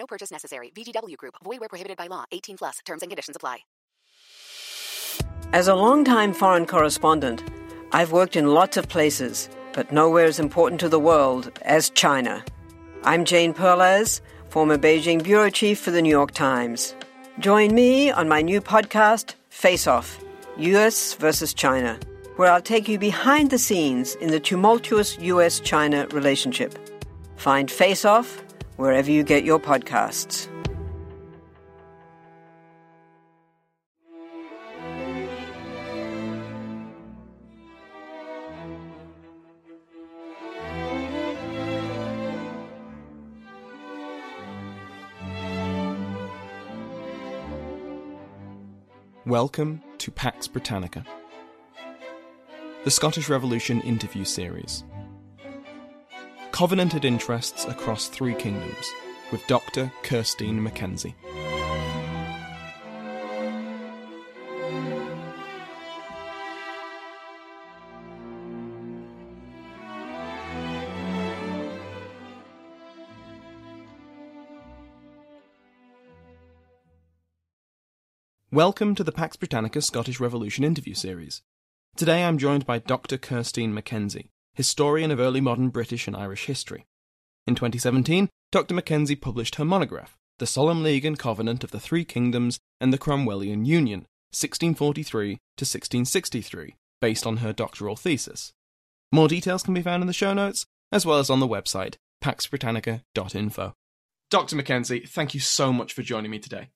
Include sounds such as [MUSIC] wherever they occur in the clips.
No purchase necessary. VGW Group. Void where prohibited by law. 18 plus. Terms and conditions apply. As a longtime foreign correspondent, I've worked in lots of places, but nowhere as important to the world as China. I'm Jane Perlez, former Beijing bureau chief for the New York Times. Join me on my new podcast, Face Off US versus China, where I'll take you behind the scenes in the tumultuous US China relationship. Find Face Off wherever you get your podcasts. Welcome to Pax Britannica, the Scottish Revolution interview series. Covenanted interests across three kingdoms with Dr. Kirsteen Mackenzie. Welcome to the Pax Britannica Scottish Revolution interview series. Today I'm joined by Dr. Kirsteen Mackenzie, historian of early modern British and Irish history. In 2017, Dr. Mackenzie published her monograph, The Solemn League and Covenant of the Three Kingdoms and the Cromwellian Union, 1643 to 1663, based on her doctoral thesis. More details can be found in the show notes, as well as on the website, paxbritannica.info. Dr. Mackenzie, thank you so much for joining me today.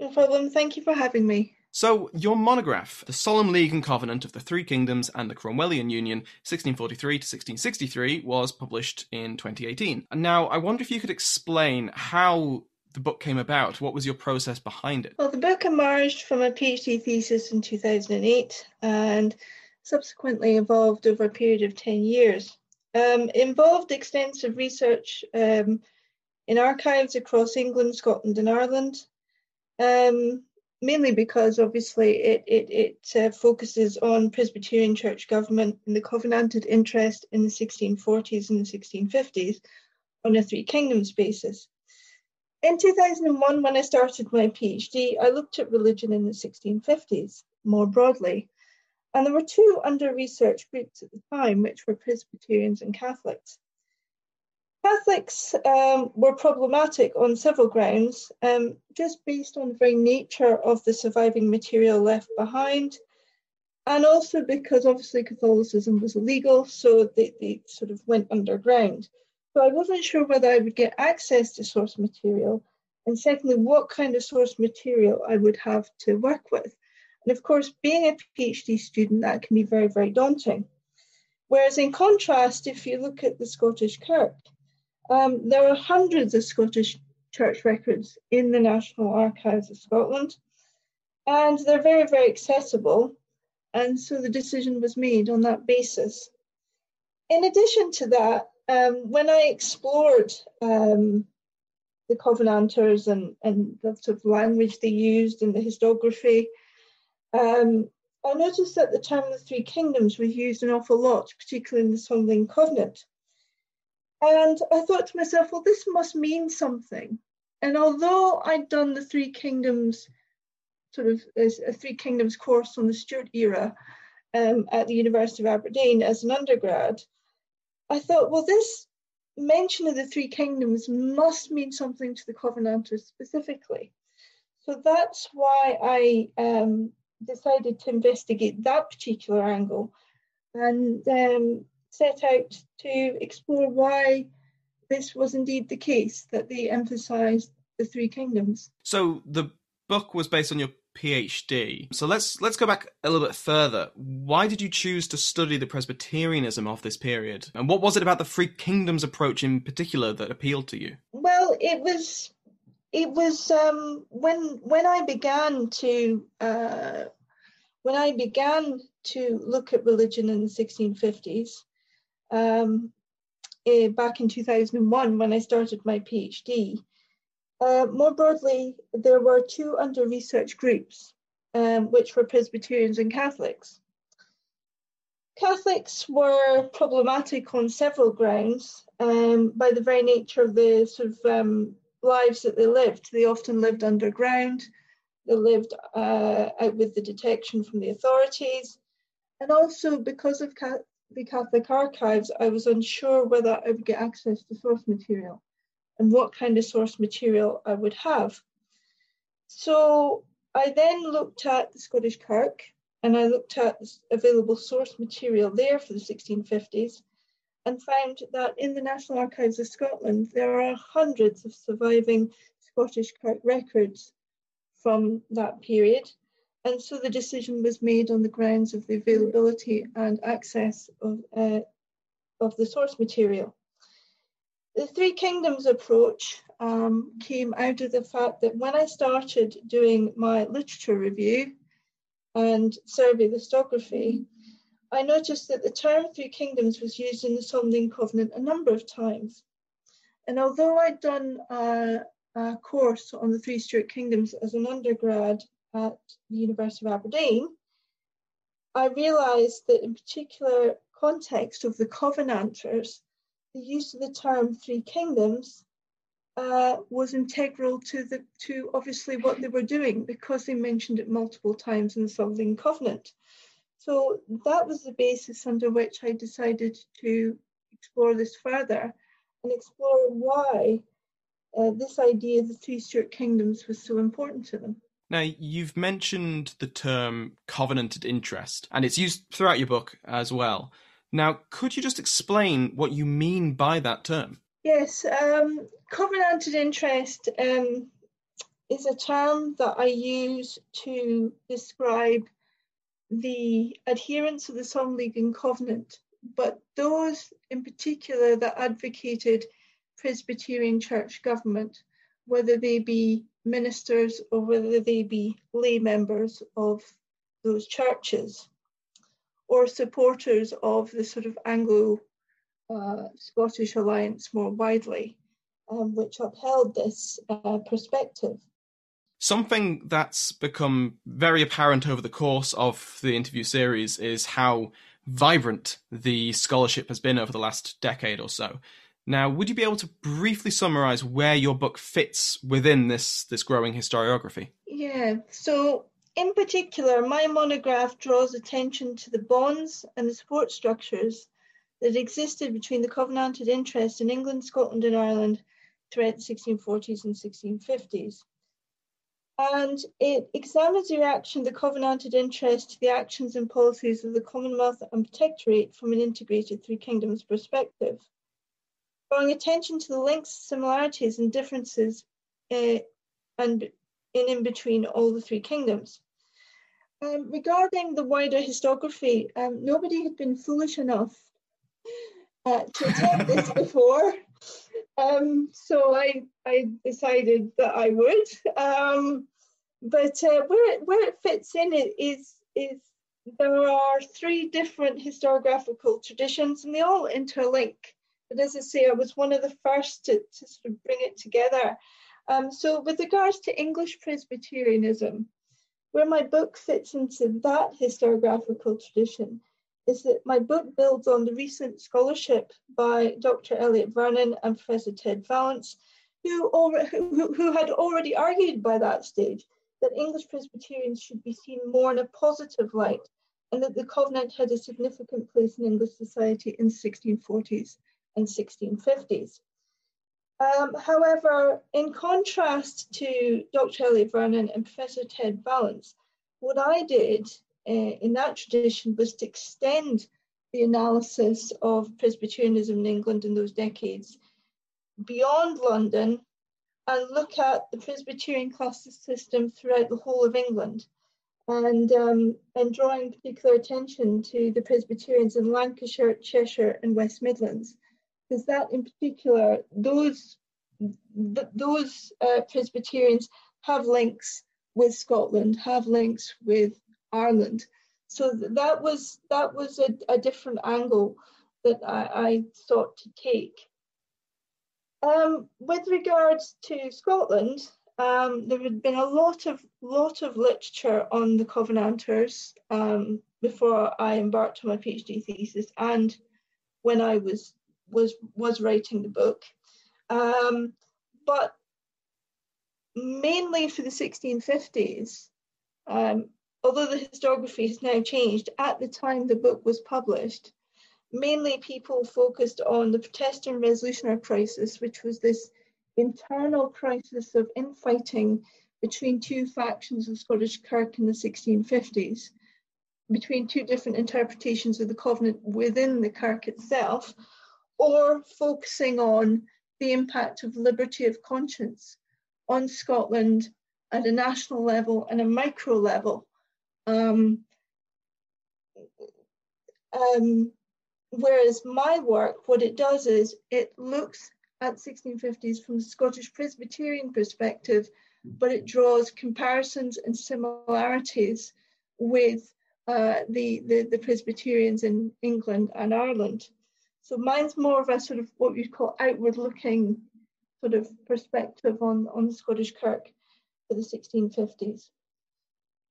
No problem. Thank you for having me. So, your monograph, The Solemn League and Covenant of the Three Kingdoms and the Cromwellian Union, 1643 to 1663, was published in 2018. And now, I wonder if you could explain how the book came about. What was your process behind it? Well, the book emerged from a PhD thesis in 2008 and subsequently evolved over a period of 10 years. Um, involved extensive research um, in archives across England, Scotland, and Ireland. Um, mainly because obviously it, it, it uh, focuses on Presbyterian church government and the covenanted interest in the 1640s and the 1650s on a three kingdoms basis. In 2001, when I started my PhD, I looked at religion in the 1650s more broadly. And there were two under researched groups at the time, which were Presbyterians and Catholics. Catholics um, were problematic on several grounds, um, just based on the very nature of the surviving material left behind, and also because obviously Catholicism was illegal, so they, they sort of went underground. So I wasn't sure whether I would get access to source material, and secondly, what kind of source material I would have to work with. And of course, being a PhD student, that can be very, very daunting. Whereas in contrast, if you look at the Scottish Kirk, um, there are hundreds of Scottish church records in the National Archives of Scotland, and they're very, very accessible. And so the decision was made on that basis. In addition to that, um, when I explored um, the Covenanters and, and the sort of language they used and the historiography, um, I noticed that the term the Three Kingdoms was used an awful lot, particularly in the Solemn League Covenant. And I thought to myself, well, this must mean something. And although I'd done the Three Kingdoms, sort of a Three Kingdoms course on the Stuart era um, at the University of Aberdeen as an undergrad, I thought, well, this mention of the Three Kingdoms must mean something to the Covenanters specifically. So that's why I um, decided to investigate that particular angle. And um, set out to explore why this was indeed the case, that they emphasised the three kingdoms. So the book was based on your PhD. So let's let's go back a little bit further. Why did you choose to study the Presbyterianism of this period, and what was it about the Three Kingdoms approach in particular that appealed to you? Well, it was it was um, when when I began to uh, when I began to look at religion in the 1650s. Um, uh, back in 2001 when I started my PhD. Uh, more broadly, there were two under research groups, um, which were Presbyterians and Catholics. Catholics were problematic on several grounds um, by the very nature of the sort of um, lives that they lived. They often lived underground, they lived uh, out with the detection from the authorities, and also because of the Catholic archives, I was unsure whether I would get access to source material and what kind of source material I would have. So I then looked at the Scottish Kirk and I looked at available source material there for the 1650s and found that in the National Archives of Scotland there are hundreds of surviving Scottish Kirk records from that period and so the decision was made on the grounds of the availability and access of, uh, of the source material. The Three Kingdoms approach um, came out of the fact that when I started doing my literature review and survey historiography, I noticed that the term Three Kingdoms was used in the Sovereign Covenant a number of times. And although I'd done a, a course on the Three Stuart Kingdoms as an undergrad at the University of Aberdeen, I realised that in particular context of the Covenanters, the use of the term Three Kingdoms uh, was integral to the to obviously what they were doing because they mentioned it multiple times in the Sovereign Covenant. So that was the basis under which I decided to explore this further and explore why uh, this idea of the three Stuart kingdoms was so important to them. Now, you've mentioned the term covenanted interest, and it's used throughout your book as well. Now, could you just explain what you mean by that term? Yes, um, covenanted interest um, is a term that I use to describe the adherents of the Solemn League and Covenant, but those in particular that advocated Presbyterian church government, whether they be ministers or whether they be lay members of those churches or supporters of the sort of Anglo uh, Scottish alliance more widely, um, which upheld this uh, perspective. Something that's become very apparent over the course of the interview series is how vibrant the scholarship has been over the last decade or so. Now, would you be able to briefly summarize where your book fits within this, this growing historiography? Yeah, so in particular, my monograph draws attention to the bonds and the support structures that existed between the Covenanted interest in England, Scotland, and Ireland throughout the 1640s and 1650s. And it examines the reaction of the Covenanted interest to the actions and policies of the Commonwealth and Protectorate from an integrated Three Kingdoms perspective drawing attention to the links, similarities, and differences uh, and in, in between all the three kingdoms. Um, regarding the wider historiography, um, nobody had been foolish enough uh, to attempt this [LAUGHS] before. Um, so I, I decided that I would. Um, but uh, where, it, where it fits in it is, is there are three different historiographical traditions and they all interlink. But as I say, I was one of the first to, to sort of bring it together. Um, so, with regards to English Presbyterianism, where my book fits into that historiographical tradition is that my book builds on the recent scholarship by Dr. Elliot Vernon and Professor Ted Vallance, who, who, who had already argued by that stage that English Presbyterians should be seen more in a positive light and that the Covenant had a significant place in English society in the 1640s and 1650s. Um, however, in contrast to Dr. Elliot Vernon and Professor Ted Vallance, what I did uh, in that tradition was to extend the analysis of Presbyterianism in England in those decades beyond London and look at the Presbyterian class system throughout the whole of England and, um, and drawing particular attention to the Presbyterians in Lancashire, Cheshire, and West Midlands. Because that in particular, those, th- those uh, Presbyterians have links with Scotland, have links with Ireland. So that was that was a, a different angle that I, I sought to take. Um, with regards to Scotland, um, there had been a lot of lot of literature on the Covenanters um, before I embarked on my PhD thesis, and when I was was was writing the book. Um, but mainly for the 1650s, um, although the historiography has now changed, at the time the book was published, mainly people focused on the Protester Resolutioner Crisis, which was this internal crisis of infighting between two factions of Scottish Kirk in the 1650s, between two different interpretations of the Covenant within the Kirk itself, or focusing on the impact of liberty of conscience on Scotland at a national level and a micro level. Um, um, whereas my work, what it does is it looks at 1650s from the Scottish Presbyterian perspective, but it draws comparisons and similarities with uh, the, the, the Presbyterians in England and Ireland. So mine's more of a sort of what you'd call outward looking sort of perspective on, on the Scottish Kirk for the 1650s.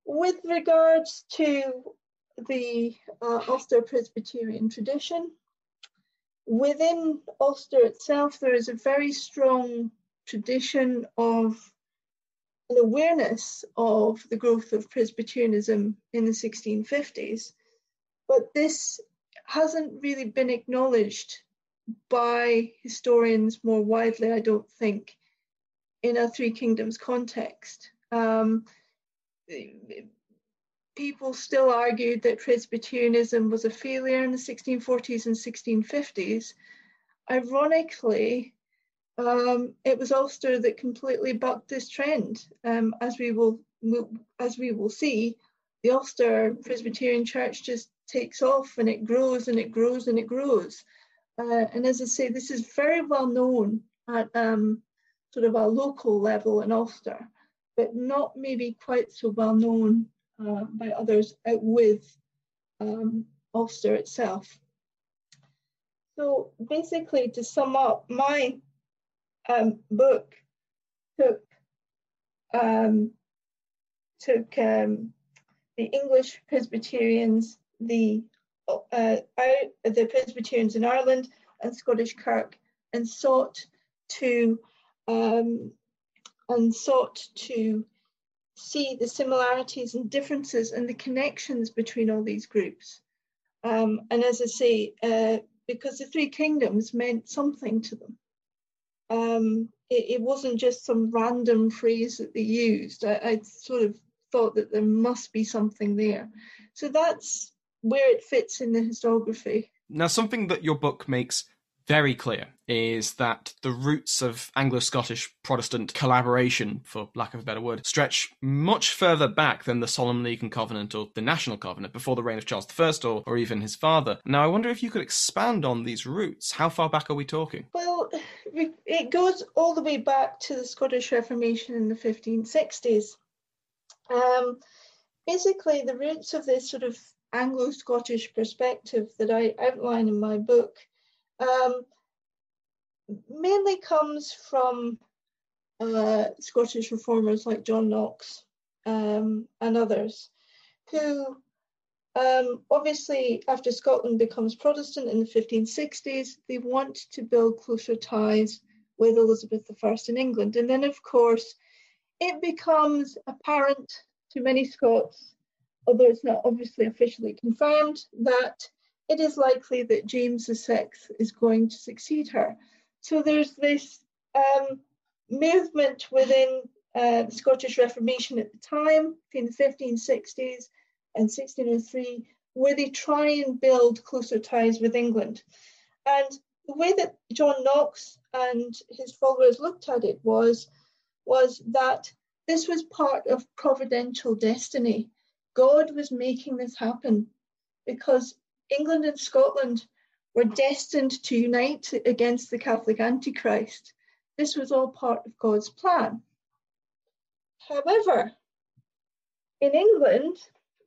With regards to the uh, Ulster Presbyterian tradition, within Ulster itself, there is a very strong tradition of an awareness of the growth of Presbyterianism in the 1650s, but this hasn't really been acknowledged by historians more widely, I don't think, in a Three Kingdoms context. Um, people still argued that Presbyterianism was a failure in the 1640s and 1650s. Ironically, um, it was Ulster that completely bucked this trend. Um, as we will, as we will see, the Ulster Presbyterian Church just takes off and it grows and it grows and it grows. Uh, and as I say, this is very well known at um, sort of a local level in Ulster, but not maybe quite so well known uh, by others out with um, Ulster itself. So basically, to sum up, my um, book took um, took um, the English Presbyterians, the uh, the Presbyterians in Ireland and Scottish Kirk, and sought to um, and sought to see the similarities and differences and the connections between all these groups. Um, and as I say, uh, because the three kingdoms meant something to them. Um, it, it, wasn't just some random phrase that they used. I, I, sort of thought that there must be something there. So that's where it fits in the historiography. Now, something that your book makes very clear is that the roots of Anglo Scottish Protestant collaboration, for lack of a better word, stretch much further back than the Solemn League and Covenant or the National Covenant before the reign of Charles I or, or even his father. Now, I wonder if you could expand on these roots. How far back are we talking? Well, it goes all the way back to the Scottish Reformation in the 1560s. Um, basically, the roots of this sort of Anglo Scottish perspective that I outline in my book um, mainly comes from uh, Scottish reformers like John Knox um, and others, who um, obviously, after Scotland becomes Protestant in the 1560s, they want to build closer ties with Elizabeth I in England. And then, of course, it becomes apparent to many Scots, although it's not obviously officially confirmed, that it is likely that James VI is going to succeed her. So there's this um, movement within uh, the Scottish Reformation at the time, between the 1560s and 1603, where they try and build closer ties with England. And the way that John Knox and his followers looked at it was was that this was part of providential destiny. God was making this happen because England and Scotland were destined to unite against the Catholic Antichrist. This was all part of God's plan. However, in England,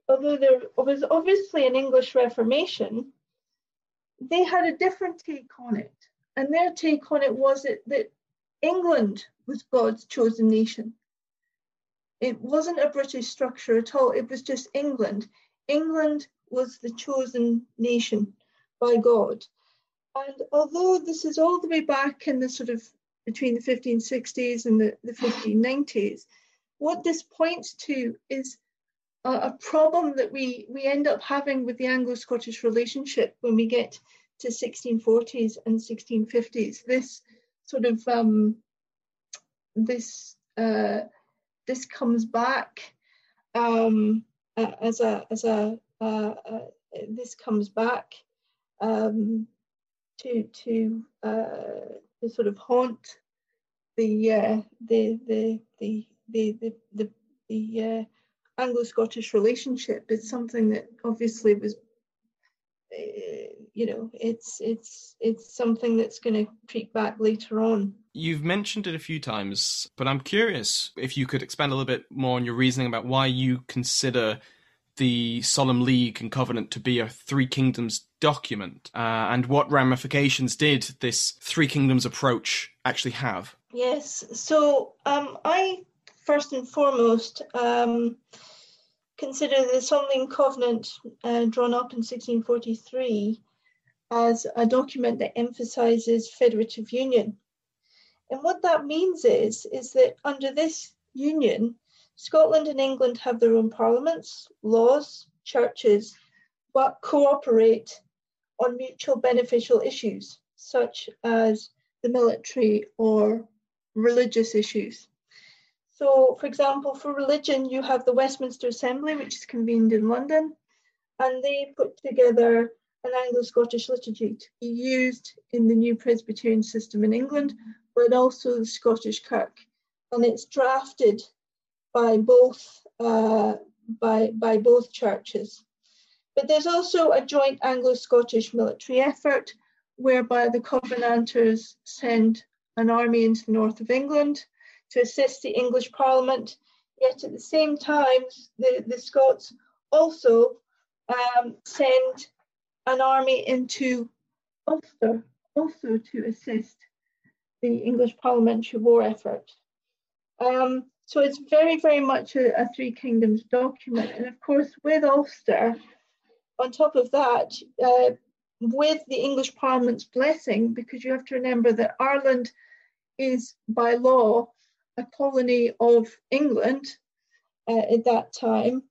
although there was obviously an English Reformation, they had a different take on it. And their take on it was that, that England was God's chosen nation. It wasn't a British structure at all, it was just England. England was the chosen nation by God. And although this is all the way back in the sort of between the 1560s and the, the 1590s, what this points to is a, a problem that we, we end up having with the Anglo Scottish relationship when we get to 1640s and 1650s. This sort of um, this uh, this comes back um, uh, as a as a uh, uh, this comes back um, to to uh, to sort of haunt the uh, the, the the the the the the uh, Anglo-Scottish relationship. It's something that obviously was you know it's it's it's something that's going to creep back later on you've mentioned it a few times but i'm curious if you could expand a little bit more on your reasoning about why you consider the solemn league and covenant to be a three kingdoms document uh, and what ramifications did this three kingdoms approach actually have yes so um, i first and foremost um, consider the Solemn Covenant uh, drawn up in 1643 as a document that emphasizes federative union. And what that means is, is that under this union, Scotland and England have their own parliaments, laws, churches, but cooperate on mutual beneficial issues, such as the military or religious issues. So, for example, for religion, you have the Westminster Assembly, which is convened in London, and they put together an Anglo Scottish liturgy to be used in the new Presbyterian system in England, but also the Scottish Kirk. And it's drafted by both, uh, by, by both churches. But there's also a joint Anglo Scottish military effort whereby the Covenanters send an army into the north of England to assist the English Parliament. Yet at the same time, the, the Scots also um, send an army into Ulster also to assist the English parliamentary war effort. Um, so it's very, very much a, a, Three Kingdoms document. And of course, with Ulster, on top of that, uh, with the English Parliament's blessing, because you have to remember that Ireland is by law a colony of England uh, at that time.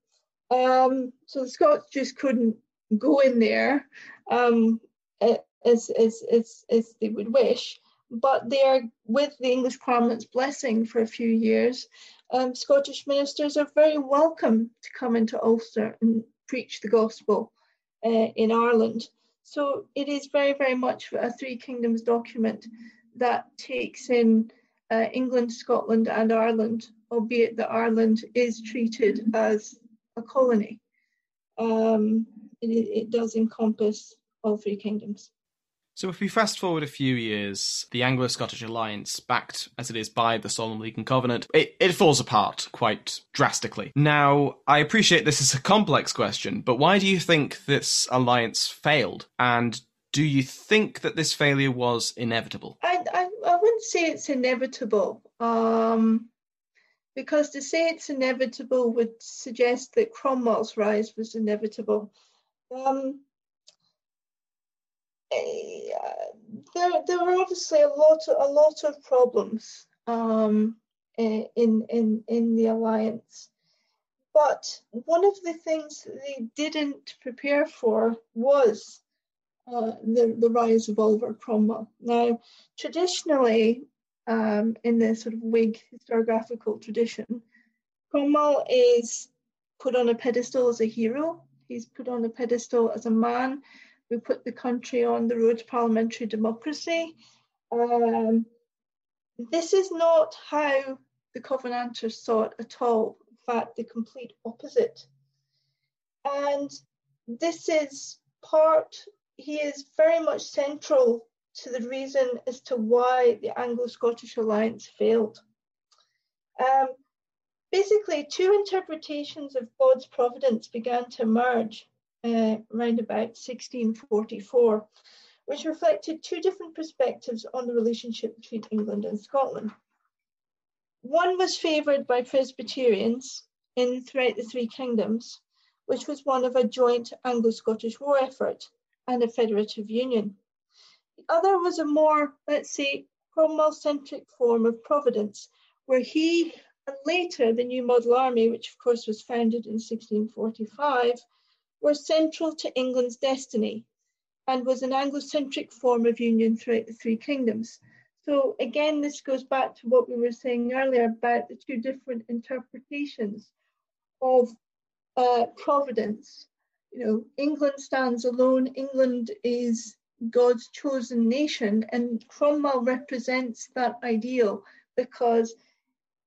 Um, so the Scots just couldn't go in there um, as, as, as, as they would wish. But they are, with the English Parliament's blessing for a few years, um, Scottish ministers are very welcome to come into Ulster and preach the gospel uh, in Ireland. So it is very, very much a Three Kingdoms document that takes in uh, England, Scotland, and Ireland, albeit that Ireland is treated as a colony. Um, it, it does encompass all three kingdoms. So, if we fast forward a few years, the Anglo Scottish alliance, backed as it is by the Solemn League and Covenant, it, it falls apart quite drastically. Now, I appreciate this is a complex question, but why do you think this alliance failed? And do you think that this failure was inevitable? I, I, I wouldn't say it's inevitable. Um, because to say it's inevitable would suggest that Cromwell's rise was inevitable. Um, there, there were obviously a lot, of, a lot of problems um, in in in the alliance, but one of the things they didn't prepare for was uh, the the rise of Oliver Cromwell. Now, traditionally, um, in the sort of Whig historiographical tradition, Cromwell is put on a pedestal as a hero. He's put on a pedestal as a man who put the country on the road to parliamentary democracy. Um, this is not how the Covenanters saw it at all. In fact, the complete opposite. And this is part, he is very much central to the reason as to why the Anglo Scottish alliance failed. Um, basically, two interpretations of God's providence began to emerge uh, around about 1644, which reflected two different perspectives on the relationship between England and Scotland. One was favoured by Presbyterians in throughout the three kingdoms, which was one of a joint Anglo-Scottish war effort and a federative union. The other was a more, let's say, Cromwell-centric form of providence, where he and later the New Model Army, which of course was founded in 1645, were central to England's destiny and was an Anglo-centric form of union throughout the three kingdoms. So again, this goes back to what we were saying earlier about the two different interpretations of uh, providence. You know, England stands alone. England is God's chosen nation, and Cromwell represents that ideal because,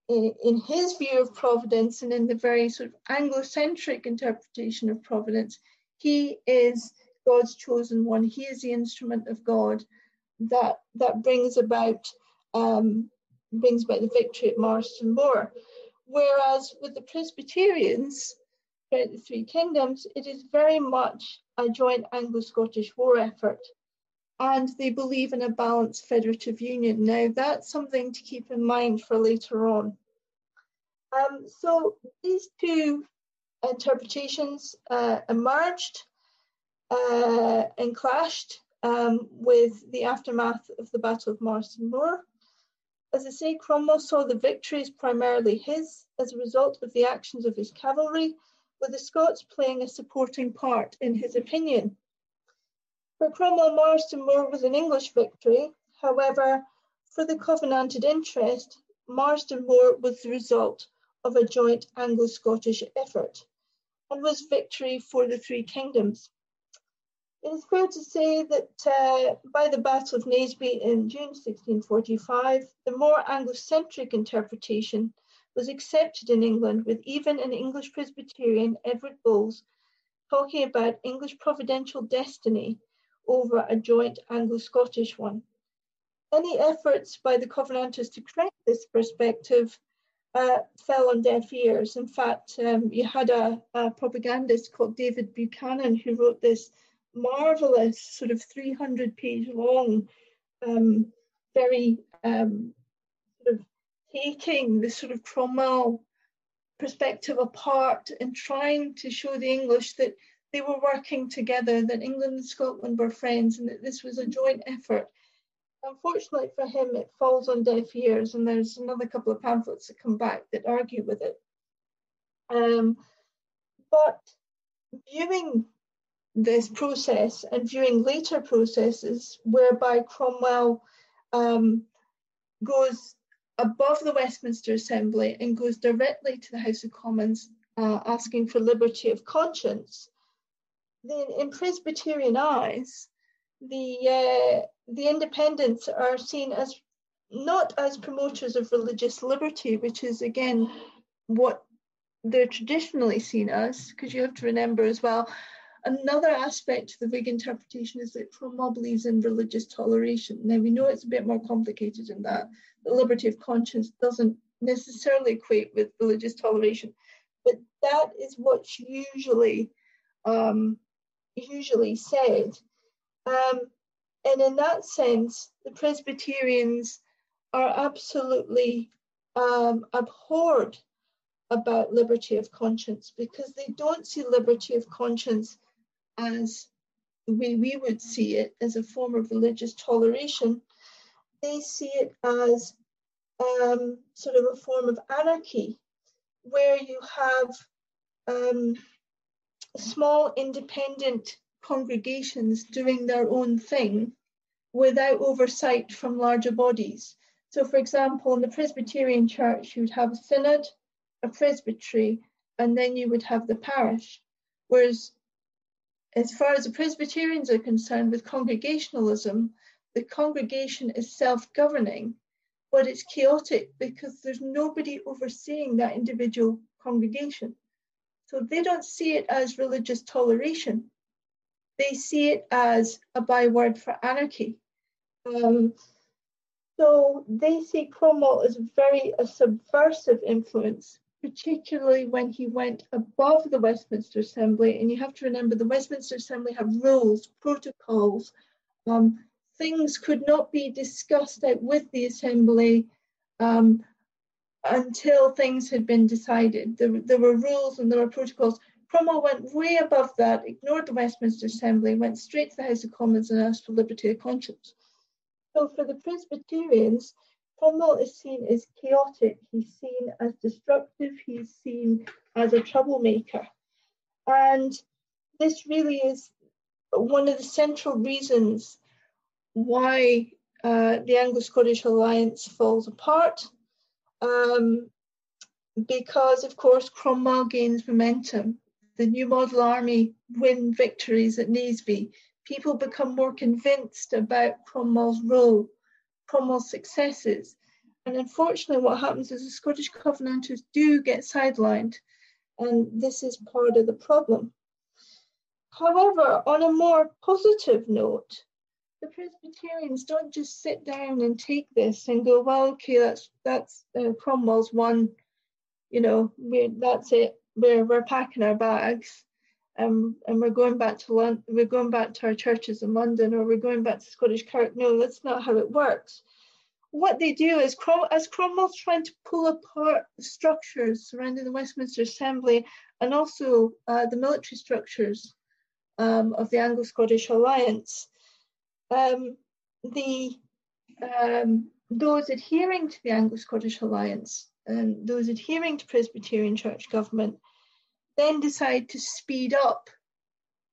in, his view of providence and in the very sort of Anglo-centric interpretation of providence, he is God's chosen one. He is the instrument of God that that brings about um, brings about the victory at Marston Moor. Whereas with the Presbyterians, throughout the three kingdoms, it is very much a joint Anglo-Scottish war effort. And they believe in a balanced federative union. Now, that's something to keep in mind for later on. Um, so these two interpretations uh, emerged uh, and clashed um, with the aftermath of the Battle of Marston Moor. As I say, Cromwell saw the victories primarily his as a result of the actions of his cavalry, with the Scots playing a supporting part in his opinion. For Cromwell, Marston Moor was an English victory. However, for the Covenanted interest, Marston Moor was the result of a joint Anglo-Scottish effort and was victory for the three kingdoms. It is fair to say that uh, by the Battle of Naseby in June 1645, the more Anglo-centric interpretation was accepted in England, with even an English Presbyterian, Edward Bowles, talking about English providential destiny over a joint Anglo-Scottish one. Any efforts by the Covenanters to correct this perspective uh, fell on deaf ears. In fact, um, you had a, a propagandist called David Buchanan who wrote this marvelous sort of 300 page long, um, very um, sort of taking the sort of Cromwell perspective apart and trying to show the English that they were working together, that England and Scotland were friends, and that this was a joint effort. Unfortunately for him, it falls on deaf ears, and there's another couple of pamphlets that come back that argue with it. Um, but viewing this process and viewing later processes whereby Cromwell um, goes above the Westminster Assembly and goes directly to the House of Commons uh, asking for liberty of conscience, then in Presbyterian eyes, the uh, the independents are seen as not as promoters of religious liberty, which is again what they're traditionally seen as, because you have to remember as well, Another aspect of the Whig interpretation is that Cromwell believes in religious toleration. Now, we know it's a bit more complicated than that. The liberty of conscience doesn't necessarily equate with religious toleration, but that is what's usually um, usually said. Um, and in that sense, the Presbyterians are absolutely um, abhorred about liberty of conscience because they don't see liberty of conscience as the way we would see it as a form of religious toleration, they see it as um, sort of a form of anarchy, where you have um, small independent congregations doing their own thing without oversight from larger bodies. So, for example, in the Presbyterian Church, you would have a synod, a presbytery, and then you would have the parish. Whereas as far as the Presbyterians are concerned with congregationalism, the congregation is self governing but it's chaotic because there's nobody overseeing that individual congregation. So they don't see it as religious toleration. They see it as a byword for anarchy. Um, so they see Cromwell as very a subversive influence, particularly when he went above the Westminster Assembly. And you have to remember the Westminster Assembly have rules, protocols, um, things could not be discussed out with the Assembly um, until things had been decided. There, there were rules and there were protocols. Cromwell went way above that, ignored the Westminster Assembly, went straight to the House of Commons and asked for liberty of conscience. So for the Presbyterians, Cromwell is seen as chaotic, he's seen as destructive, he's seen as a troublemaker. And this really is one of the central reasons why uh, the Anglo-Scottish alliance falls apart. Um, because, of course, Cromwell gains momentum. The new model army win victories at Naseby. People become more convinced about Cromwell's role, Cromwell's successes. And unfortunately, what happens is the Scottish Covenanters do get sidelined, and this is part of the problem. However, on a more positive note, the Presbyterians don't just sit down and take this and go, well, okay, that's that's uh, Cromwell's one, you know, we that's it. We're we're packing our bags, um, and we're going back to London. We're going back to our churches in London, or we're going back to Scottish Kirk. No, that's not how it works. What they do is, Crom- as Cromwell's trying to pull apart the structures surrounding the Westminster Assembly and also uh, the military structures um, of the Anglo-Scottish Alliance um, the um, those adhering to the Anglo-Scottish Alliance and those adhering to Presbyterian Church government then decide to speed up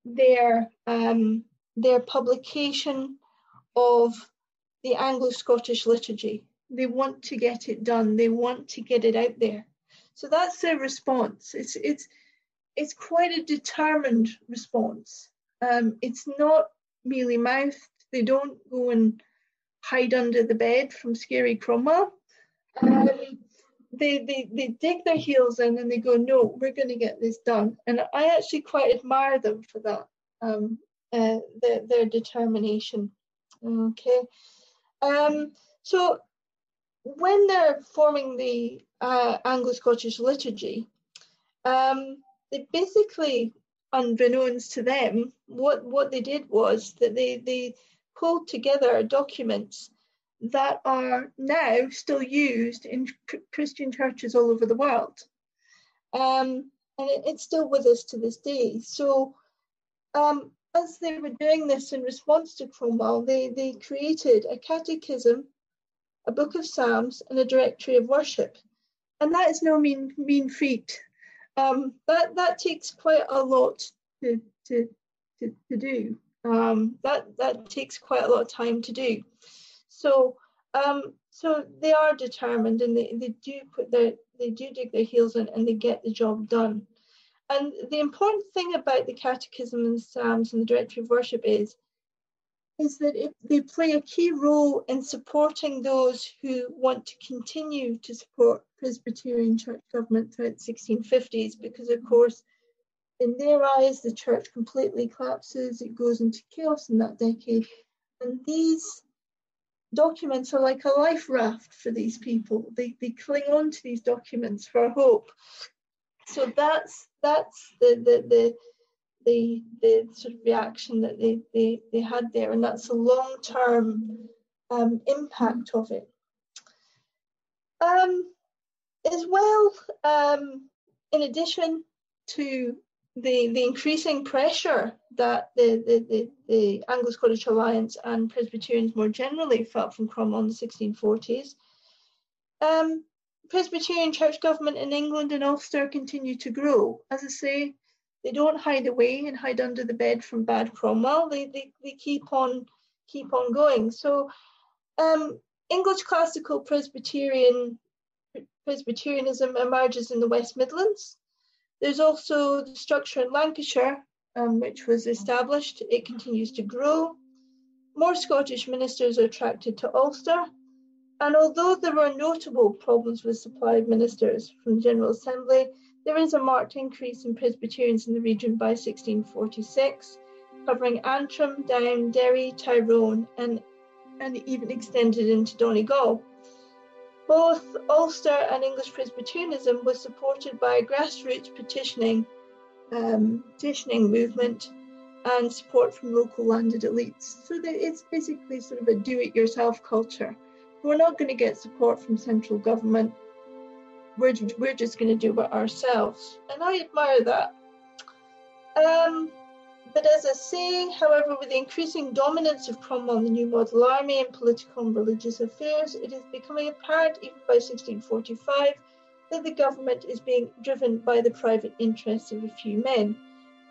their um, their publication of the Anglo-Scottish liturgy. They want to get it done. They want to get it out there. So that's their response. It's it's it's quite a determined response. Um, it's not mealy mouthed. They don't go and hide under the bed from scary Cromwell. Um, they, they, they dig their heels in and they go, no, we're going to get this done. And I actually quite admire them for that, um, uh, their, their determination. Okay. Um, so when they're forming the uh, Anglo-Scottish liturgy, um, they basically, unbeknownst to them, what, what they did was that they, they pulled together documents that are now still used in Christian churches all over the world. Um, and it, it's still with us to this day. So, um, as they were doing this in response to Cromwell, they, they created a catechism, a book of Psalms, and a directory of worship. And that is no mean, mean feat. Um, that, that takes quite a lot to, to, to, to do um, that that takes quite a lot of time to do. So um, so they are determined and they, they do put their they do dig their heels in and they get the job done. And the important thing about the Catechism and the Psalms and the Directory of Worship is is that it, they play a key role in supporting those who want to continue to support Presbyterian church government throughout the 1650s, because of course in their eyes, the church completely collapses, it goes into chaos in that decade. And these documents are like a life raft for these people. They, they cling on to these documents for hope. So that's that's the the the the, the sort of reaction that they, they, they had there, and that's a long-term um, impact of it. Um, as well, um, in addition to the, the increasing pressure that the, the, the, the Anglo-Scottish Alliance and Presbyterians more generally felt from Cromwell in the 1640s. Um, Presbyterian church government in England and Ulster continue to grow. As I say, they don't hide away and hide under the bed from bad Cromwell. They, they, they keep on keep on going. So um, English classical Presbyterian Presbyterianism emerges in the West Midlands there's also the structure in Lancashire, um, which was established. It continues to grow. More Scottish ministers are attracted to Ulster. and although there were notable problems with supply of ministers from the General Assembly, there is a marked increase in Presbyterians in the region by 1646, covering Antrim, Down, Derry, Tyrone, and, and even extended into Donegal. Both Ulster and English Presbyterianism was supported by a grassroots petitioning, um, petitioning movement and support from local landed elites. So that it's basically sort of a do-it-yourself culture. We're not going to get support from central government. We're, we're just going to do it ourselves. And I admire that. Um, but as I say, however, with the increasing dominance of Cromwell and the New Model Army in political and religious affairs, it is becoming apparent, even by 1645, that the government is being driven by the private interests of a few men,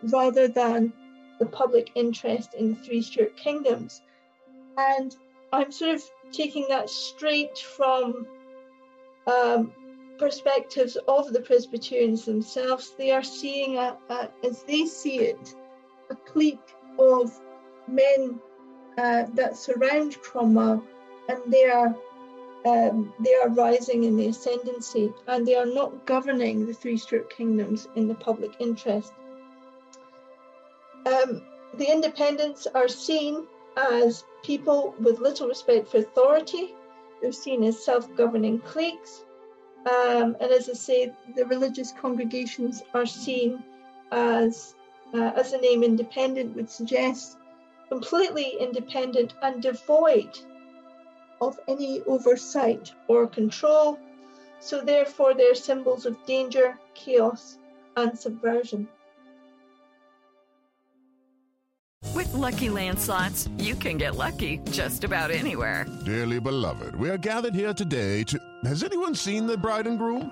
rather than the public interest in the three Stuart kingdoms. And I'm sort of taking that straight from um, perspectives of the Presbyterians themselves. They are seeing, a, a, as they see it, a clique of men uh, that surround Cromwell, and they are um, they are rising in the ascendancy, and they are not governing the three Stuart kingdoms in the public interest. Um, the independents are seen as people with little respect for authority. They're seen as self-governing cliques, um, and as I say, the religious congregations are seen as uh, as the name independent would suggest, completely independent and devoid of any oversight or control. So, therefore, they're symbols of danger, chaos, and subversion. With lucky landslots, you can get lucky just about anywhere. Dearly beloved, we are gathered here today to. Has anyone seen the bride and groom?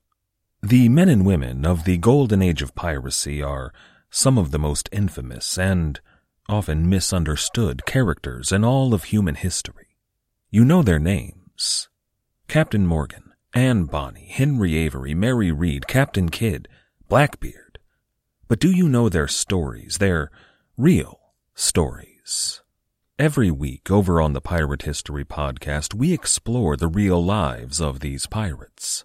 The men and women of the golden age of piracy are some of the most infamous and often misunderstood characters in all of human history. You know their names. Captain Morgan, Anne Bonny, Henry Avery, Mary Read, Captain Kidd, Blackbeard. But do you know their stories, their real stories? Every week over on the Pirate History Podcast, we explore the real lives of these pirates.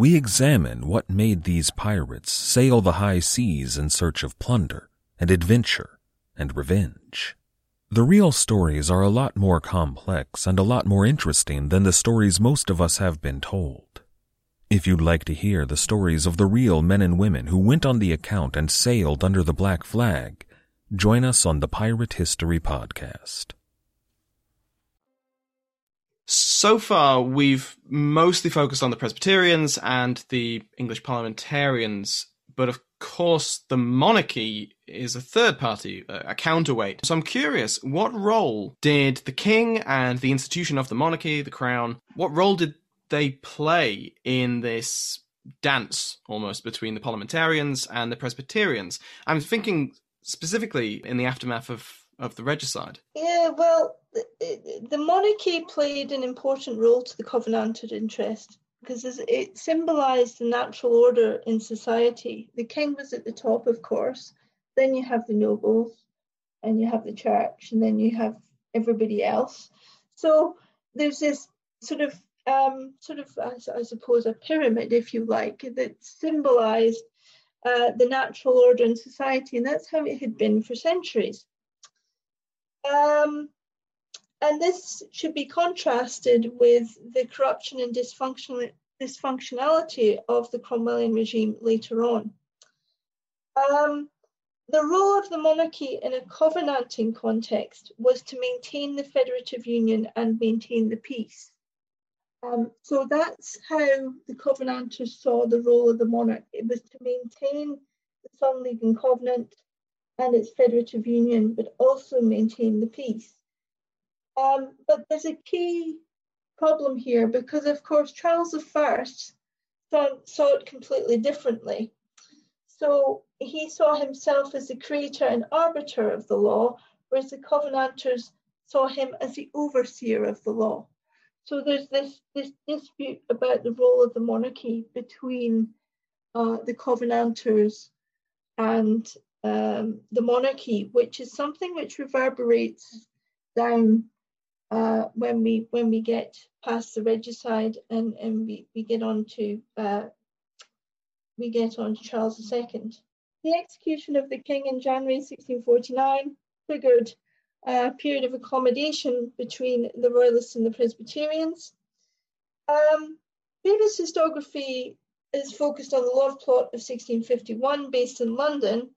We examine what made these pirates sail the high seas in search of plunder and adventure and revenge. The real stories are a lot more complex and a lot more interesting than the stories most of us have been told. If you'd like to hear the stories of the real men and women who went on the account and sailed under the black flag, join us on the Pirate History Podcast. So far, we've mostly focused on the Presbyterians and the English parliamentarians, but of course, the monarchy is a third party, a counterweight. So I'm curious, what role did the king and the institution of the monarchy, the crown, what role did they play in this dance almost between the parliamentarians and the Presbyterians? I'm thinking specifically in the aftermath of of the regicide. Yeah, well, the, monarchy played an important role to the Covenanted interest because it symbolized the natural order in society. The king was at the top, of course. Then you have the nobles, and you have the church, and then you have everybody else. So there's this sort of, um, sort of, I, suppose, a pyramid, if you like, that symbolized uh, the natural order in society, and that's how it had been for centuries. Um, and this should be contrasted with the corruption and dysfunction, dysfunctionality of the Cromwellian regime later on. Um, the role of the monarchy in a covenanting context was to maintain the federative union and maintain the peace. Um, so that's how the Covenanters saw the role of the monarch. It was to maintain the Solemn League and Covenant and its federative union, but also maintain the peace. Um, but there's a key problem here because, of course, Charles I saw, it completely differently. So he saw himself as the creator and arbiter of the law, whereas the Covenanters saw him as the overseer of the law. So there's this, this dispute about the role of the monarchy between uh, the Covenanters and um, the monarchy, which is something which reverberates down uh, when we when we get past the regicide and, and we, we get on to uh, we get on to Charles II. The execution of the king in January 1649 triggered a period of accommodation between the Royalists and the Presbyterians. Um, previous historiography is focused on the love plot of 1651 based in London,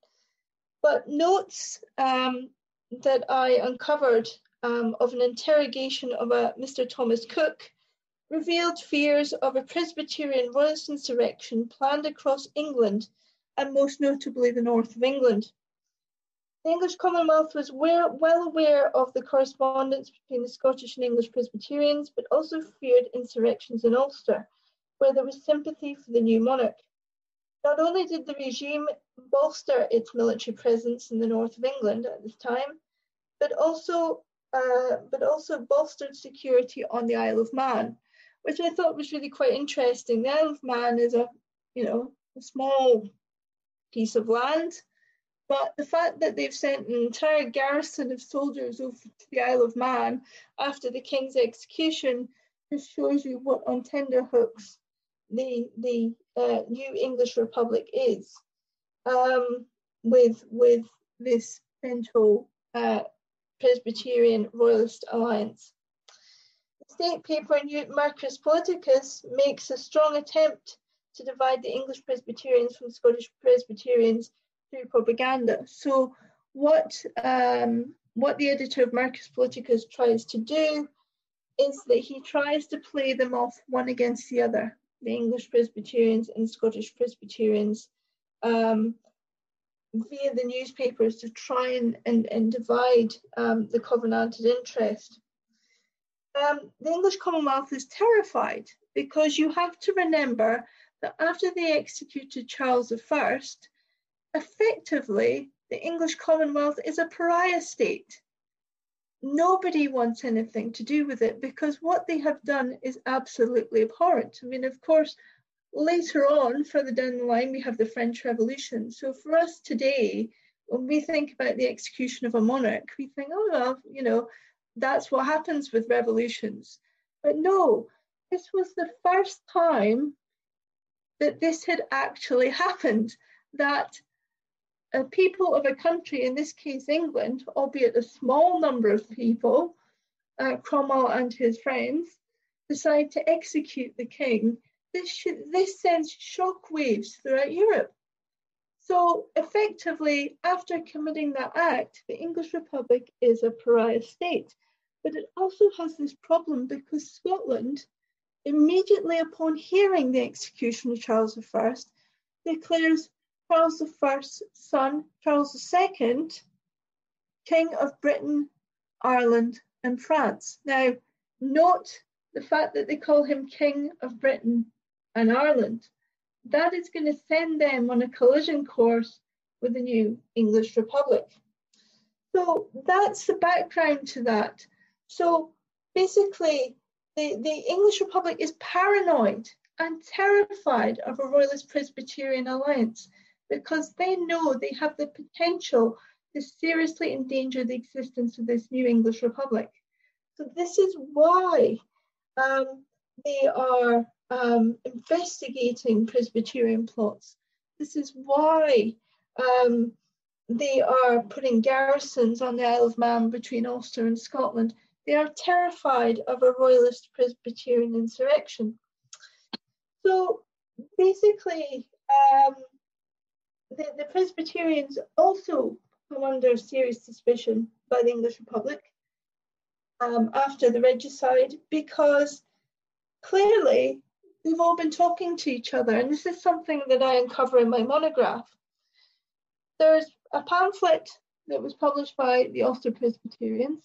but notes um, that I uncovered um, of an interrogation of a Mr. Thomas Cook revealed fears of a Presbyterian royalist insurrection planned across England and most notably the north of England. The English Commonwealth was well aware of the correspondence between the Scottish and English Presbyterians, but also feared insurrections in Ulster, where there was sympathy for the new monarch. Not only did the regime bolster its military presence in the north of England at this time, but also uh, but also bolstered security on the Isle of Man, which I thought was really quite interesting. The Isle of Man is a, you know, a small piece of land, but the fact that they've sent an entire garrison of soldiers over to the Isle of Man after the king's execution just shows you what on tenterhooks the the uh, new English Republic is, um, with with this central uh, Presbyterian Royalist alliance. The state paper Mercurius Politicus makes a strong attempt to divide the English Presbyterians from Scottish Presbyterians through propaganda. So, what um, what the editor of Mercurius Politicus tries to do is that he tries to play them off one against the other, the English Presbyterians and Scottish Presbyterians, um, via the newspapers to try and, and, and divide um, the Covenanted interest. Um, the English Commonwealth is terrified because you have to remember that after they executed Charles I, effectively the English Commonwealth is a pariah state. Nobody wants anything to do with it because what they have done is absolutely abhorrent. I mean, of course, later on, further down the line, we have the French Revolution. So for us today, when we think about the execution of a monarch, we think, oh, well, you know, that's what happens with revolutions. But no, this was the first time that this had actually happened, that a people of a country, in this case England, albeit a small number of people, uh, Cromwell and his friends, decide to execute the king this, this sends shockwaves throughout Europe. So effectively, after committing that act, the English Republic is a pariah state. But it also has this problem because Scotland, immediately upon hearing the execution of Charles I, declares Charles I's son, Charles II, King of Britain, Ireland, and France. Now, note the fact that they call him King of Britain and Ireland, that is going to send them on a collision course with the new English Republic. So that's the background to that. So basically, the, the English Republic is paranoid and terrified of a Royalist Presbyterian alliance because they know they have the potential to seriously endanger the existence of this new English Republic. So this is why um, they are um, investigating Presbyterian plots. This is why um, they are putting garrisons on the Isle of Man between Ulster and Scotland. They are terrified of a royalist Presbyterian insurrection. So basically, um, the, the Presbyterians also come under serious suspicion by the English Republic um, after the regicide because clearly they've all been talking to each other. And this is something that I uncover in my monograph. There's a pamphlet that was published by the Ulster Presbyterians.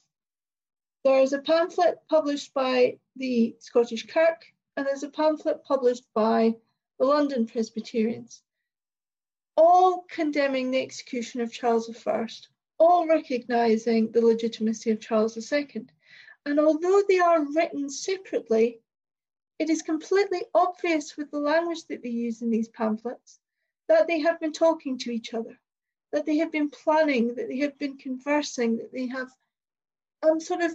There's a pamphlet published by the Scottish Kirk, and there's a pamphlet published by the London Presbyterians, all condemning the execution of Charles I, all recognizing the legitimacy of Charles II. And although they are written separately, it is completely obvious with the language that they use in these pamphlets that they have been talking to each other, that they have been planning, that they have been conversing, that they have um, sort of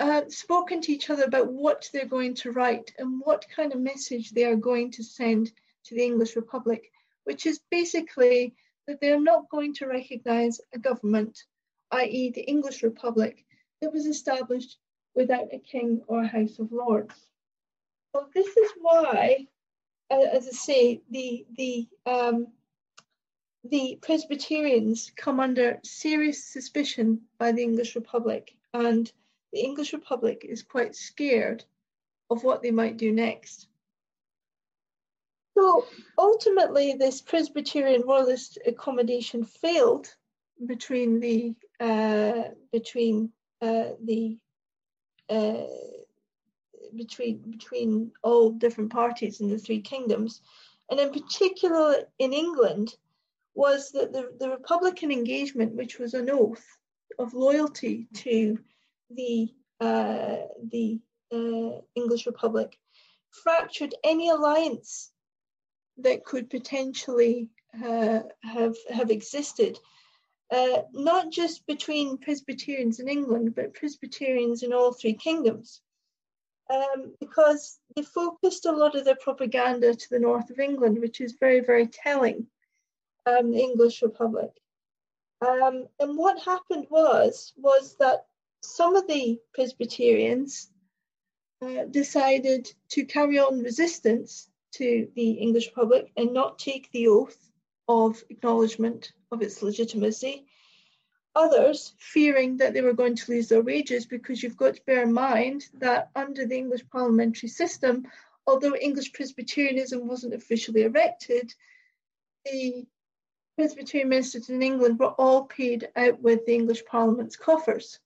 uh, spoken to each other about what they're going to write and what kind of message they are going to send to the English Republic which is basically that they're not going to recognize a government, i.e., the English Republic, that was established without a king or a House of Lords. So this is why, as I say, the the um, the Presbyterians come under serious suspicion by the English Republic, and the English Republic is quite scared of what they might do next. So ultimately, this Presbyterian royalist accommodation failed between the uh, between uh, the uh, between between all different parties in the three kingdoms, and in particular in England, was that the, the Republican engagement, which was an oath of loyalty to the uh, the uh, English Republic, fractured any alliance that could potentially uh, have have existed, uh, not just between Presbyterians in England, but Presbyterians in all three kingdoms, um, because they focused a lot of their propaganda to the north of England, which is very very telling. Um, the English Republic, um, and what happened was was that some of the Presbyterians uh, decided to carry on resistance to the English Republic and not take the oath of acknowledgement of its legitimacy. Others fearing that they were going to lose their wages because you've got to bear in mind that under the English parliamentary system, although English Presbyterianism wasn't officially erected, the Presbyterian ministers in England were all paid out with the English Parliament's coffers.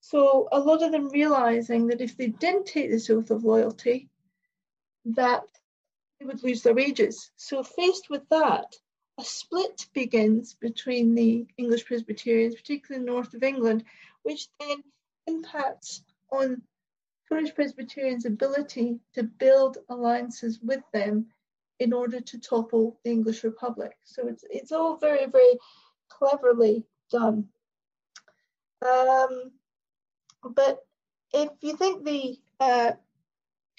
So a lot of them realizing that if they didn't take this oath of loyalty, that they would lose their wages. So, faced with that, a split begins between the English Presbyterians, particularly north of England, which then impacts on Scottish Presbyterians' ability to build alliances with them in order to topple the English Republic. So it's it's all very very cleverly done. Um, but if you think the uh,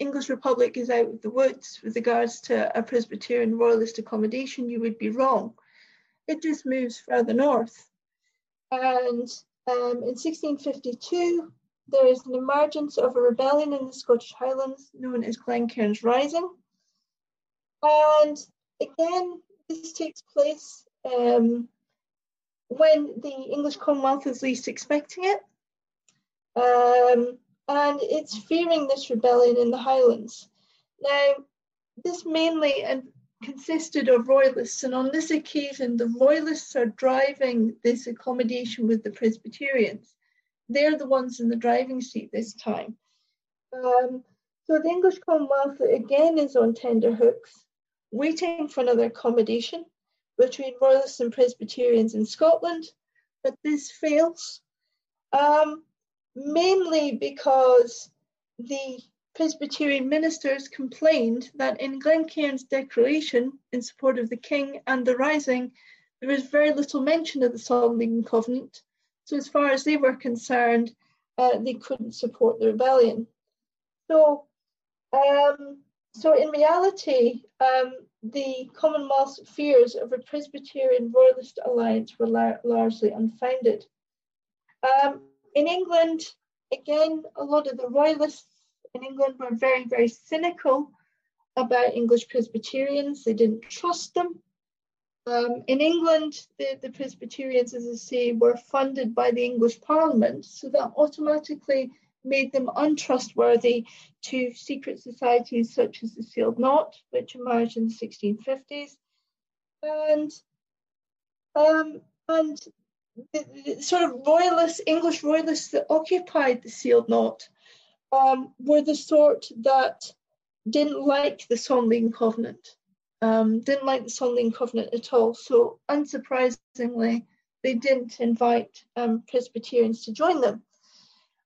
English Republic is out of the woods with regards to a Presbyterian royalist accommodation, you would be wrong. It just moves further north. And um, in 1652, there is an emergence of a rebellion in the Scottish Highlands known as Glencairn's Rising. And again, this takes place um, when the English Commonwealth is least expecting it. Um, and it's fearing this rebellion in the Highlands. Now, this mainly consisted of royalists, and on this occasion, the royalists are driving this accommodation with the Presbyterians. They're the ones in the driving seat this time. Um, so the English Commonwealth again is on tender hooks, waiting for another accommodation between royalists and Presbyterians in Scotland, but this fails. Um, mainly because the Presbyterian ministers complained that in Glencairn's declaration in support of the king and the rising, there was very little mention of the Solemn Covenant. So, as far as they were concerned, uh, they couldn't support the rebellion. So, um, so in reality, um, the Commonwealth's fears of a Presbyterian Royalist alliance were lar- largely unfounded. Um, in England, again, a lot of the royalists in England were very, very cynical about English Presbyterians. They didn't trust them. Um, in England, the, the Presbyterians, as I say, were funded by the English Parliament, so that automatically made them untrustworthy to secret societies such as the Sealed Knot, which emerged in the 1650s. And um, and the, sort of royalists, English royalists that occupied the sealed knot um, were the sort that didn't like the Solemn Covenant. um, didn't like the Solemn League and Covenant at all. So, unsurprisingly, they didn't invite um, Presbyterians to join them.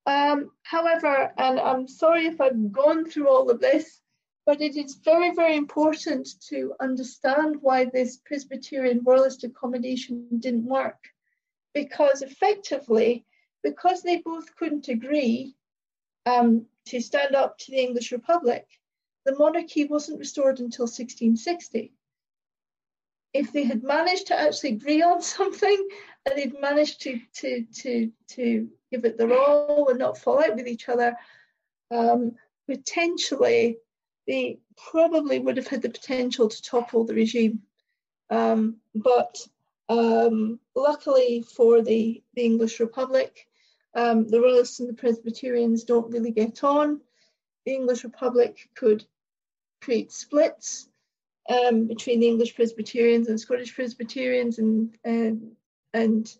Um, however, and I'm sorry if I've gone through all of this, but it is very, very important to understand why this Presbyterian royalist accommodation didn't work. Because effectively, because they both couldn't agree um, to stand up to the English Republic, the monarchy wasn't restored until 1660. If they had managed to actually agree on [LAUGHS] something and they'd managed to, to, to, to give it their all and not fall out with each other, um, potentially they probably would have had the potential to topple the regime. Um, but um, luckily for the, the English Republic, um, the Royalists and the Presbyterians don't really get on. The English Republic could create splits um, between the English Presbyterians and Scottish Presbyterians, and and, and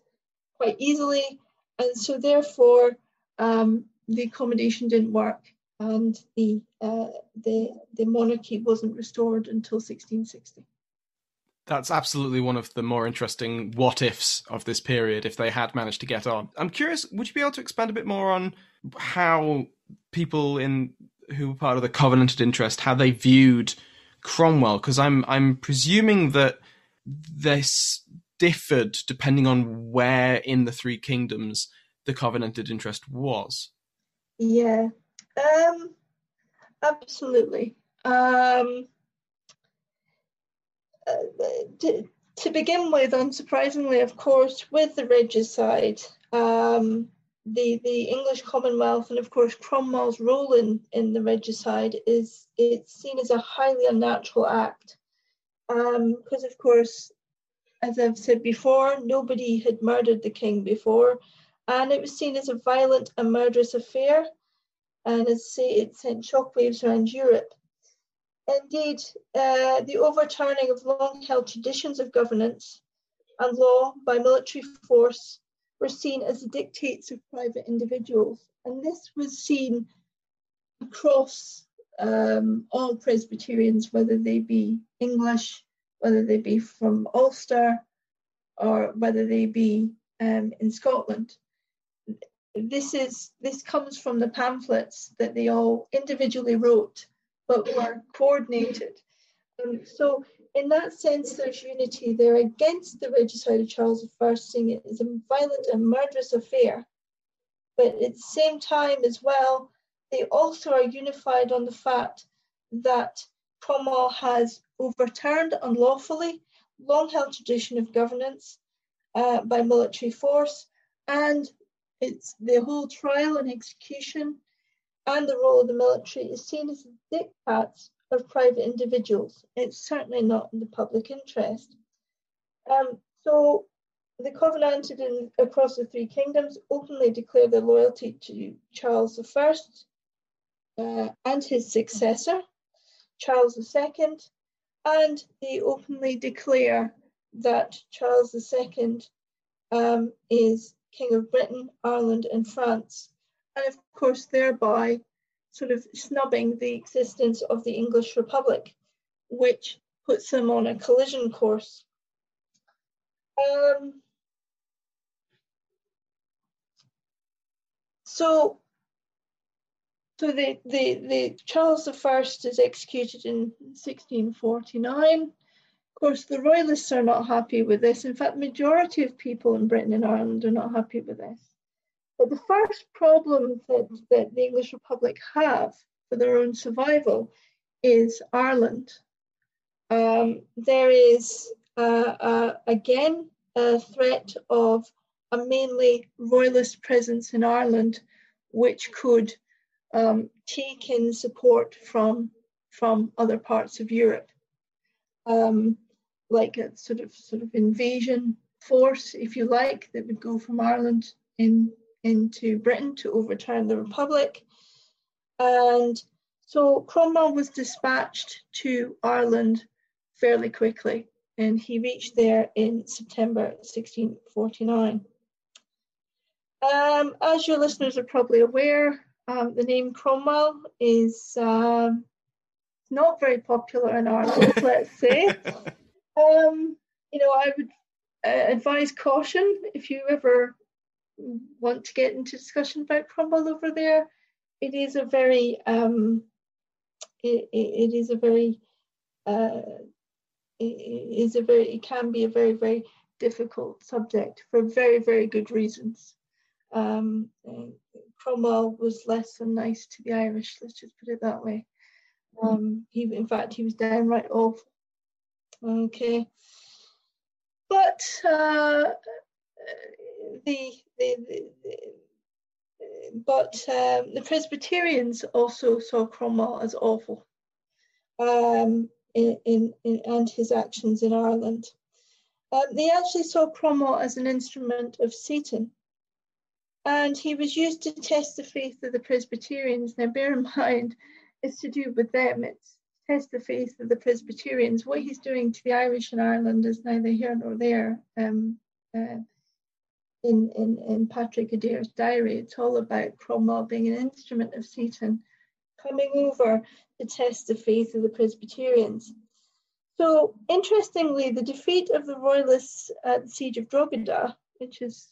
quite easily, and so therefore um, the accommodation didn't work, and the uh, the the monarchy wasn't restored until 1660 that's absolutely one of the more interesting what ifs of this period if they had managed to get on. I'm curious, would you be able to expand a bit more on how people in who were part of the covenanted interest, how they viewed Cromwell? Because I'm I'm presuming that this differed depending on where in the three kingdoms the covenanted interest was. Yeah. Um absolutely. Um to, to, begin with, unsurprisingly, of course, with the regicide, um, the the English Commonwealth and of course Cromwell's role in, in the regicide is it's seen as a highly unnatural act. Because um, of course as I've said before nobody had murdered the king before and it was seen as a violent and murderous affair and as say it sent shockwaves around Europe Indeed, uh, the overturning of long held traditions of governance and law by military force were seen as the dictates of private individuals. And this was seen across um, all Presbyterians, whether they be English, whether they be from Ulster, or whether they be um, in Scotland. This is this comes from the pamphlets that they all individually wrote but were coordinated. Um, so, in that sense, there's unity. They're against the regicide of Charles I, saying it is a violent and murderous affair. But at the same time, as well, they also are unified on the fact that Cromwell has overturned unlawfully long held tradition of governance uh, by military force, and it's the whole trial and execution and the role of the military is seen as the diktats of private individuals. It's certainly not in the public interest. Um, so the Covenanted in, across the three kingdoms openly declare their loyalty to Charles I uh, and his successor, Charles II, and they openly declare that Charles II um, is King of Britain, Ireland, and France and of course thereby sort of snubbing the existence of the English Republic, which puts them on a collision course. Um, so, so the, the, the Charles I is executed in 1649. Of course, the Royalists are not happy with this. In fact, majority of people in Britain and Ireland are not happy with this. But the first problem that, that the English Republic have for their own survival is Ireland. Um, there is uh, uh, again a threat of a mainly royalist presence in Ireland, which could um, take in support from from other parts of Europe, um, like a sort of sort of invasion force, if you like, that would go from Ireland in into Britain to overturn the Republic. And so Cromwell was dispatched to Ireland fairly quickly, and he reached there in September 1649. Um, as your listeners are probably aware, um, the name Cromwell is um, not very popular in Ireland, [LAUGHS] let's say. [LAUGHS] Um, you know, I would uh, advise caution if you ever want to get into discussion about Cromwell over there. It is a very, um, it, it is a very, uh, it is a very, it can be a very, very difficult subject for very, very good reasons. Um, Cromwell was less than nice to the Irish, let's just put it that way. Um, he, in fact, he was downright awful. Okay, but uh, the, the, the, but um, the Presbyterians also saw Cromwell as awful um, in, in, in, and his actions in Ireland. Um, they actually saw Cromwell as an instrument of Satan, and he was used to test the faith of the Presbyterians. Now, bear in mind, it's to do with them. It's test the faith of the Presbyterians. What he's doing to the Irish in Ireland is neither here nor there. Um, uh, in, in, in Patrick Adair's diary, it's all about Cromwell being an instrument of Satan coming over to test the faith of the Presbyterians. So, interestingly, the defeat of the Royalists at the Siege of Drogheda, which is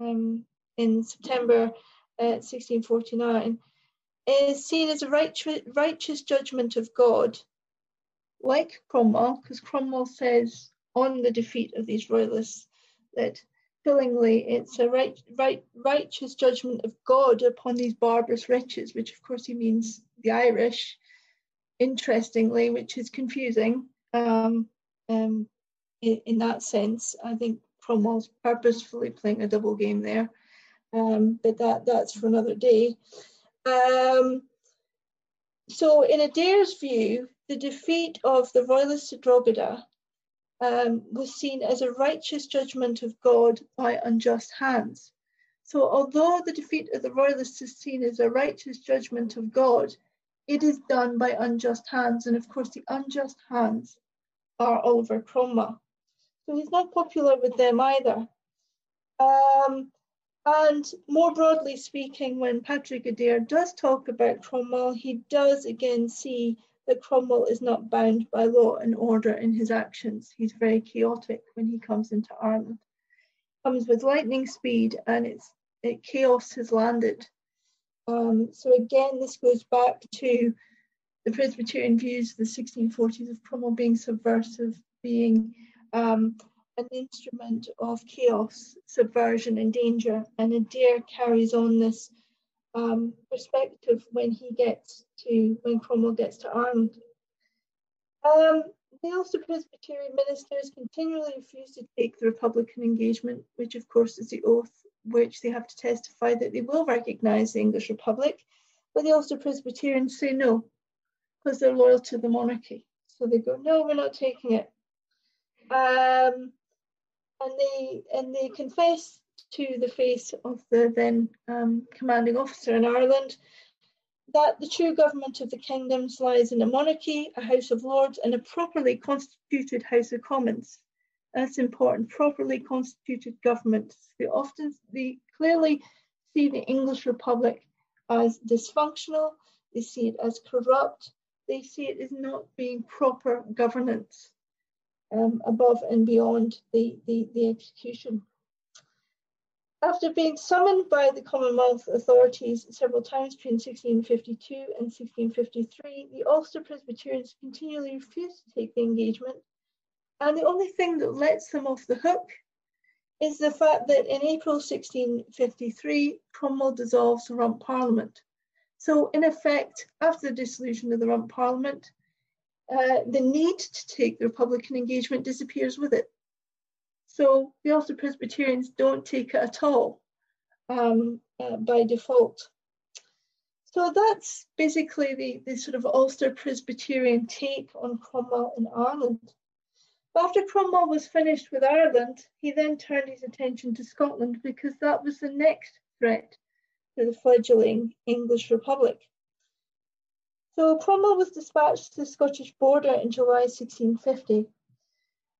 um, in September uh, 1649, is seen as a righteous, righteous judgment of God, like Cromwell, because Cromwell says on the defeat of these royalists that fillingly it's a right, right, righteous judgment of God upon these barbarous wretches, which of course he means the Irish, interestingly, which is confusing. Um, um, in, in, that sense, I think Cromwell's purposefully playing a double game there, um, but that that's for another day. Um, so, in Adair's view, the defeat of the royalists Drogheda um, was seen as a righteous judgment of God by unjust hands. So, although the defeat of the royalists is seen as a righteous judgment of God, it is done by unjust hands. And of course, the unjust hands are Oliver Cromwell. So, he's not popular with them either. Um, and more broadly speaking, when Patrick Adair does talk about Cromwell, he does again see that Cromwell is not bound by law and order in his actions. He's very chaotic when he comes into Ireland. Comes with lightning speed and it's it, chaos has landed. Um, so again, this goes back to the Presbyterian views of the 1640s of Cromwell being subversive, being um, an instrument of chaos, subversion, and danger. And Adair carries on this um, perspective when he gets to when Cromwell gets to Ireland. Um, the Ulster Presbyterian ministers continually refuse to take the Republican engagement, which of course is the oath which they have to testify that they will recognise the English Republic. But the Ulster Presbyterians say no, because they're loyal to the monarchy. So they go, no, we're not taking it. Um, and they and they confess to the face of the then um, commanding officer in Ireland that the true government of the kingdoms lies in a monarchy, a House of Lords, and a properly constituted House of Commons. That's important. Properly constituted governments. They often they clearly see the English Republic as dysfunctional. They see it as corrupt. They see it as not being proper governance um, above and beyond the, the, the execution. After being summoned by the Commonwealth authorities several times between 1652 and 1653, the Ulster Presbyterians continually refused to take the engagement. And the only thing that lets them off the hook is the fact that in April 1653, Cromwell dissolves the Rump Parliament. So, in effect, after the dissolution of the Rump Parliament, uh, the need to take the Republican engagement disappears with it. So the Ulster Presbyterians don't take it at all um, uh, by default. So that's basically the, the sort of Ulster Presbyterian take on Cromwell in Ireland. After Cromwell was finished with Ireland, he then turned his attention to Scotland because that was the next threat to the fledgling English Republic. So Cromwell was dispatched to the Scottish border in July 1650.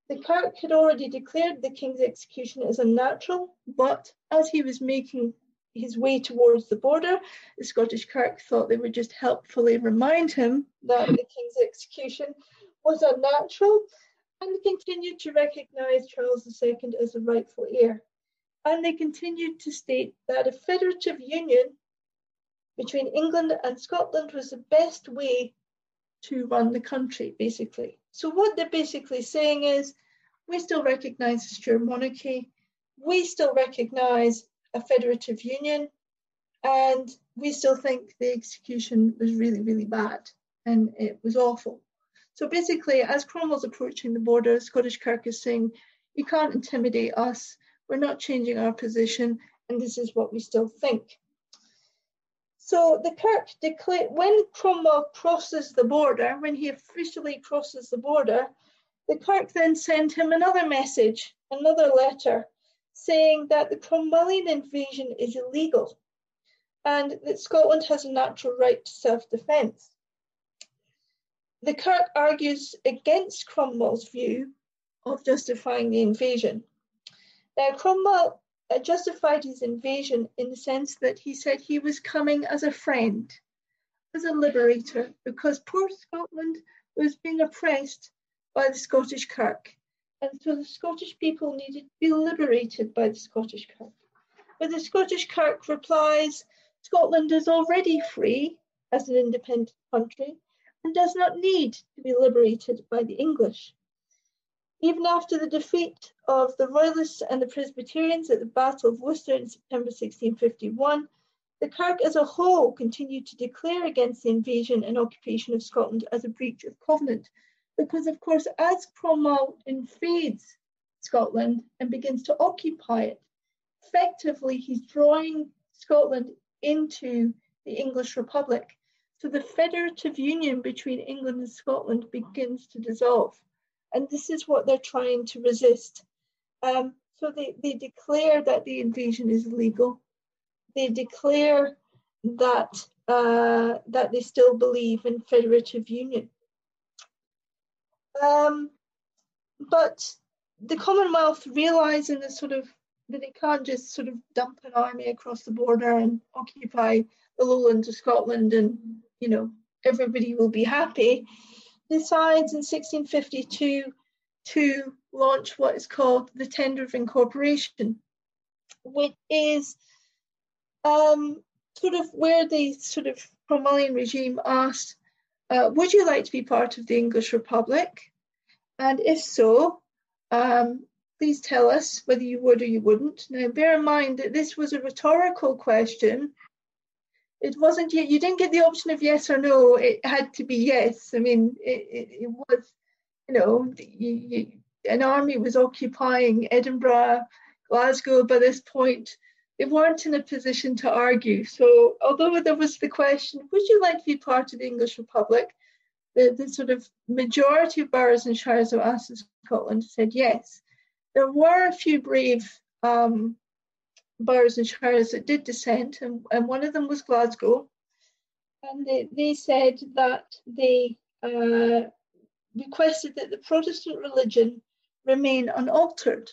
The Kirk had already declared the king's execution as unnatural, but as he was making his way towards the border. The Scottish Kirk thought they would just helpfully remind him that the king's execution was unnatural and continued to recognise Charles II as the rightful heir. And they continued to state that a federative union between England and Scotland was the best way to run the country, basically. So, what they're basically saying is we still recognise the Stuart monarchy, we still recognise a federative union, and we still think the execution was really, really bad and it was awful. So basically, as Cromwell's approaching the border, Scottish Kirk is saying, You can't intimidate us, we're not changing our position, and this is what we still think. So the Kirk declare when Cromwell crosses the border, when he officially crosses the border, the Kirk then sent him another message, another letter, saying that the Cromwellian invasion is illegal and that Scotland has a natural right to self-defence. The Kirk argues against Cromwell's view of justifying the invasion. Now, Cromwell Uh, justified his invasion in the sense that he said he was coming as a friend, as a liberator, because poor Scotland was being oppressed by the Scottish Kirk. And so the Scottish people needed to be liberated by the Scottish Kirk. But the Scottish Kirk replies Scotland is already free as an independent country and does not need to be liberated by the English. Even after the defeat of the Royalists and the Presbyterians at the Battle of Worcester in September 1651, the Kirk as a whole continued to declare against the invasion and occupation of Scotland as a breach of covenant. Because, of course, as Cromwell invades Scotland and begins to occupy it, effectively he's drawing Scotland into the English Republic. So the federative union between England and Scotland begins to dissolve and this is what they're trying to resist. Um, so they, they declare that the invasion is illegal. They declare that uh, that they still believe in federative union. Um, but the Commonwealth realizing that sort of that they can't just sort of dump an army across the border and occupy the lowlands of Scotland and you know everybody will be happy decides in 1652 to launch what is called the Tender of Incorporation, which is um, sort of where the sort of Cromwellian regime asked, uh, would you like to be part of the English Republic? And if so, um, please tell us whether you would or you wouldn't. Now, bear in mind that this was a rhetorical question it wasn't you, you didn't get the option of yes or no it had to be yes. I mean it, it, it was you know you, you, an army was occupying edinburgh glasgow by this point. They weren't in a position to argue. So although there was the question would you like to be part of the english republic? The, the sort of majority of boroughs and shires of Ass Scotland said yes. There were a few brave um, boroughs and shires that did dissent, and, and one of them was Glasgow. And they, they said that they uh, requested that the Protestant religion remain unaltered.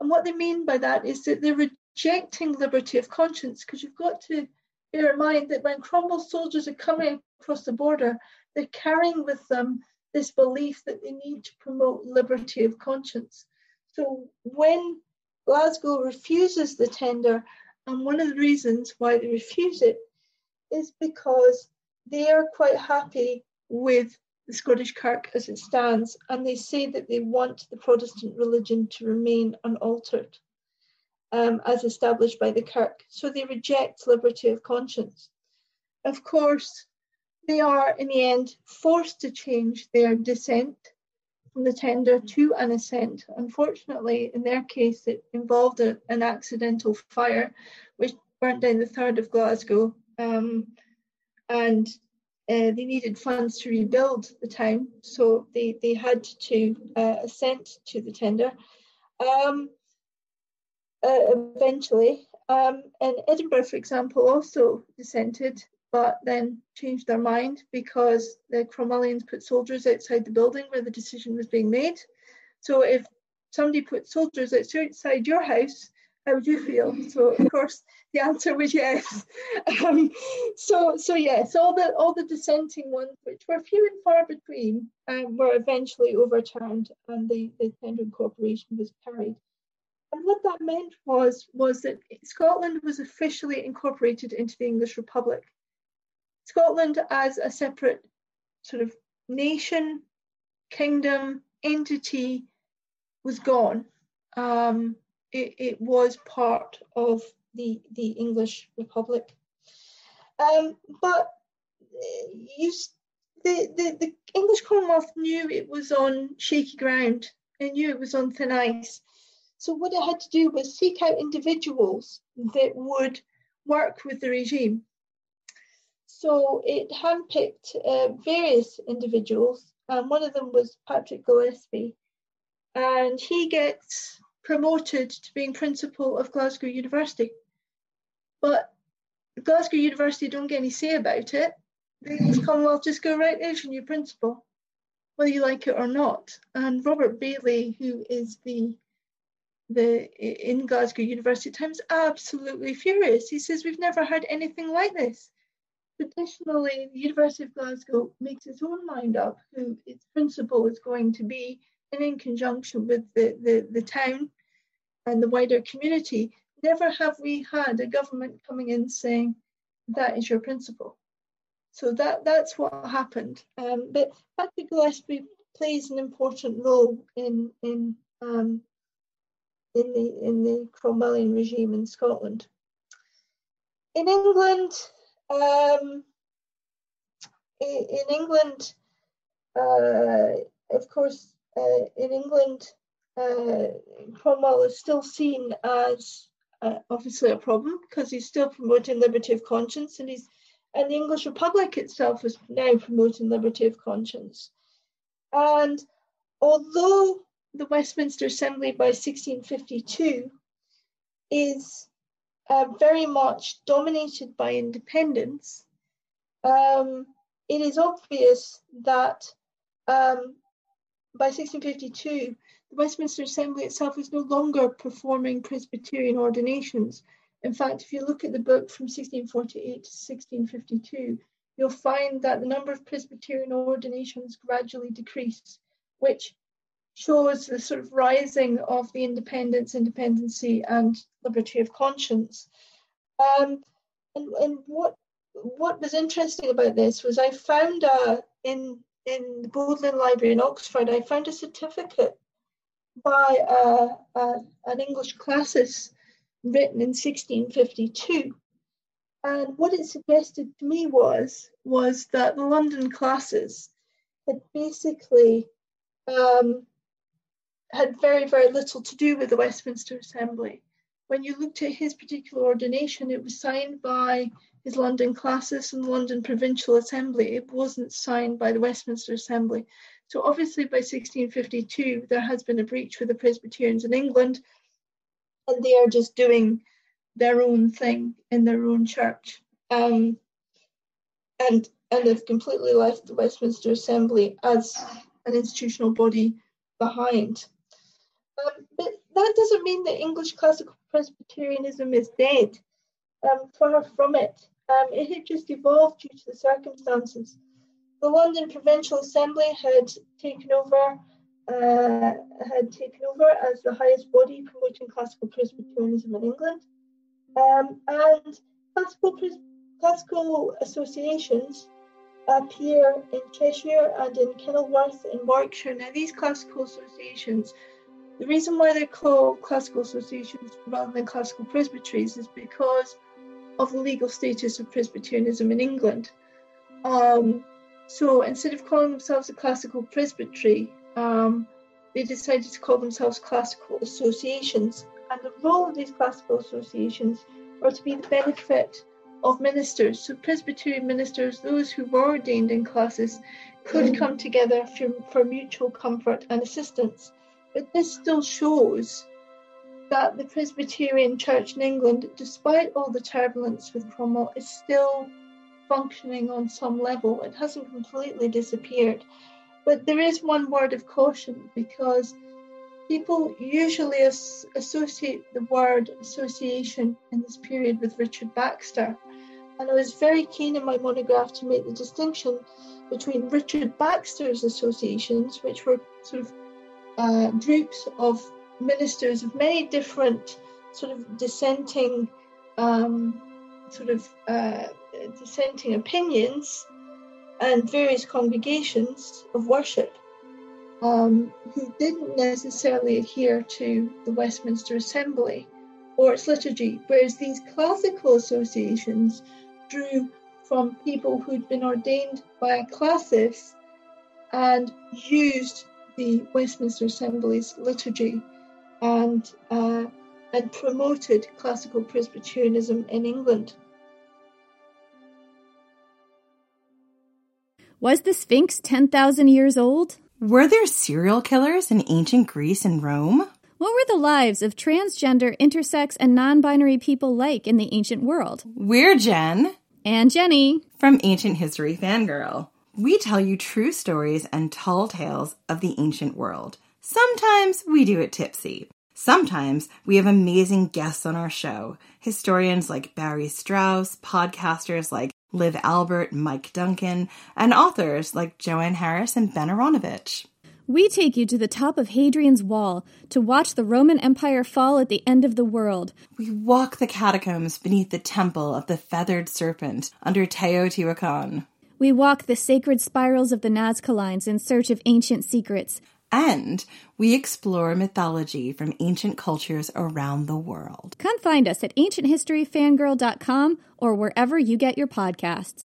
And what they mean by that is that they're rejecting liberty of conscience, because you've got to bear in mind that when Cromwell's soldiers are coming across the border, they're carrying with them this belief that they need to promote liberty of conscience. So when Glasgow refuses the tender, and one of the reasons why they refuse it is because they are quite happy with the Scottish Kirk as it stands, and they say that they want the Protestant religion to remain unaltered um, as established by the Kirk. So they reject liberty of conscience. Of course, they are in the end forced to change their dissent from the tender to an assent. Unfortunately, in their case, it involved a, an accidental fire which burnt down the third of Glasgow. Um, and uh, they needed funds to rebuild the town, so they, they had to uh, assent to the tender. Um, uh, eventually, um, and Edinburgh, for example, also dissented but then changed their mind because the Cromwellians put soldiers outside the building where the decision was being made. So if somebody put soldiers outside your house how would you feel? So of course the answer was yes. [LAUGHS] Um, so so yes, all the all the dissenting ones, which were few and far between, um, were eventually overturned, and the the tender incorporation was carried. And what that meant was was that Scotland was officially incorporated into the English Republic. Scotland as a separate sort of nation, kingdom, entity was gone. Um, it, it, was part of the, the English Republic. Um, but you, the, the, the English Commonwealth knew it was on shaky ground. It knew it was on thin ice. So what it had to do was seek out individuals that would work with the regime. So it handpicked uh, various individuals, and one of them was Patrick Gillespie, and he gets promoted to being principal of Glasgow University. But Glasgow University don't get any say about it. The English Commonwealth just go, right, there's your new principal, whether you like it or not. And Robert Baillie, who is the the in Glasgow University Times absolutely furious. He says we've never had anything like this. Traditionally, the University of Glasgow makes its own mind up who its principal is going to be, and in conjunction with the, the, the town and the wider community, never have we had a government coming in saying that is your principal. So that that's what happened. Um, but Patrick Gillespie plays an important role in in um, in the in the Cromwellian regime in Scotland. In England, um, in England, uh, of course, uh, in England, uh, Cromwell is still seen as uh, obviously a problem because he's still promoting liberty of conscience, and he's and the English Republic itself is now promoting liberty of conscience. And although the Westminster Assembly by 1652 is uh, very much dominated by independents, um, it is obvious that um, by 1652, the Westminster Assembly itself is no longer performing Presbyterian ordinations. In fact, if you look at the book from 1648 to 1652, you'll find that the number of Presbyterian ordinations gradually decrease, which shows the sort of rising of the independence, independency, and liberty of conscience. Um, and, and what what was interesting about this was I found a, in in the Bodleian Library in Oxford, I found a certificate by a, a, an English classicist written in 1652. And what it suggested to me was was that the London classes had basically um, had very, very little to do with the Westminster Assembly. When you looked at his particular ordination, it was signed by his London classis and London Provincial Assembly. It wasn't signed by the Westminster Assembly. So obviously by 1652, there has been a breach with the Presbyterians in England, and they are just doing their own thing in their own church. Um, and and they've completely left the Westminster Assembly as an institutional body behind. Um, but that doesn't mean that English classical Presbyterianism is dead. Um, far from it. Um, it had just evolved due to the circumstances. The London Provincial Assembly had taken over, uh, had taken over as the highest body promoting classical Presbyterianism in England, um, and classical classical associations appear in Cheshire and in Kenilworth in Warwickshire. Now, these classical associations the reason why they're called classical associations rather than classical presbyteries is because of the legal status of Presbyterianism in England. Um, so instead of calling themselves a classical presbytery, um, they decided to call themselves classical associations. And the role of these classical associations were to be the benefit of ministers. So Presbyterian ministers, those who were ordained in classes, could come together for, for mutual comfort and assistance. But this still shows that the Presbyterian Church in England, despite all the turbulence with Cromwell, is still functioning on some level. It hasn't completely disappeared. But there is one word of caution because people usually as- associate the word association in this period with Richard Baxter. And I was very keen in my monograph to make the distinction between Richard Baxter's associations, which were sort of uh, groups of ministers of many different sort of dissenting, um, sort of uh, dissenting opinions, and various congregations of worship um, who didn't necessarily adhere to the Westminster Assembly or its liturgy, whereas these classical associations drew from people who'd been ordained by a classis and used the Westminster Assembly's liturgy and uh, and promoted classical Presbyterianism in England. Was the Sphinx 10,000 years old? Were there serial killers in ancient Greece and Rome? What were the lives of transgender, intersex, and non binary people like in the ancient world? We're Jen. And Jenny. From Ancient History Fangirl. We tell you true stories and tall tales of the ancient world. Sometimes we do it tipsy. Sometimes we have amazing guests on our show historians like Barry Strauss, podcasters like Liv Albert, Mike Duncan, and authors like Joanne Harris and Ben Aaronovitch. We take you to the top of Hadrian's Wall to watch the Roman Empire fall at the end of the world. We walk the catacombs beneath the temple of the feathered serpent under Teotihuacan. We walk the sacred spirals of the Nazca Lines in search of ancient secrets. And we explore mythology from ancient cultures around the world. Come find us at ancienthistoryfangirl.com or wherever you get your podcasts.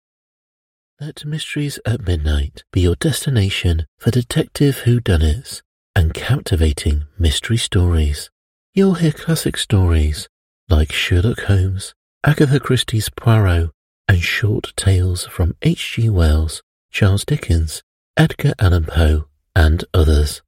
Let Mysteries at Midnight be your destination for detective whodunits and captivating mystery stories. You'll hear classic stories like Sherlock Holmes, Agatha Christie's Poirot, and short tales from H.G. Wells, Charles Dickens, Edgar Allan Poe, and others.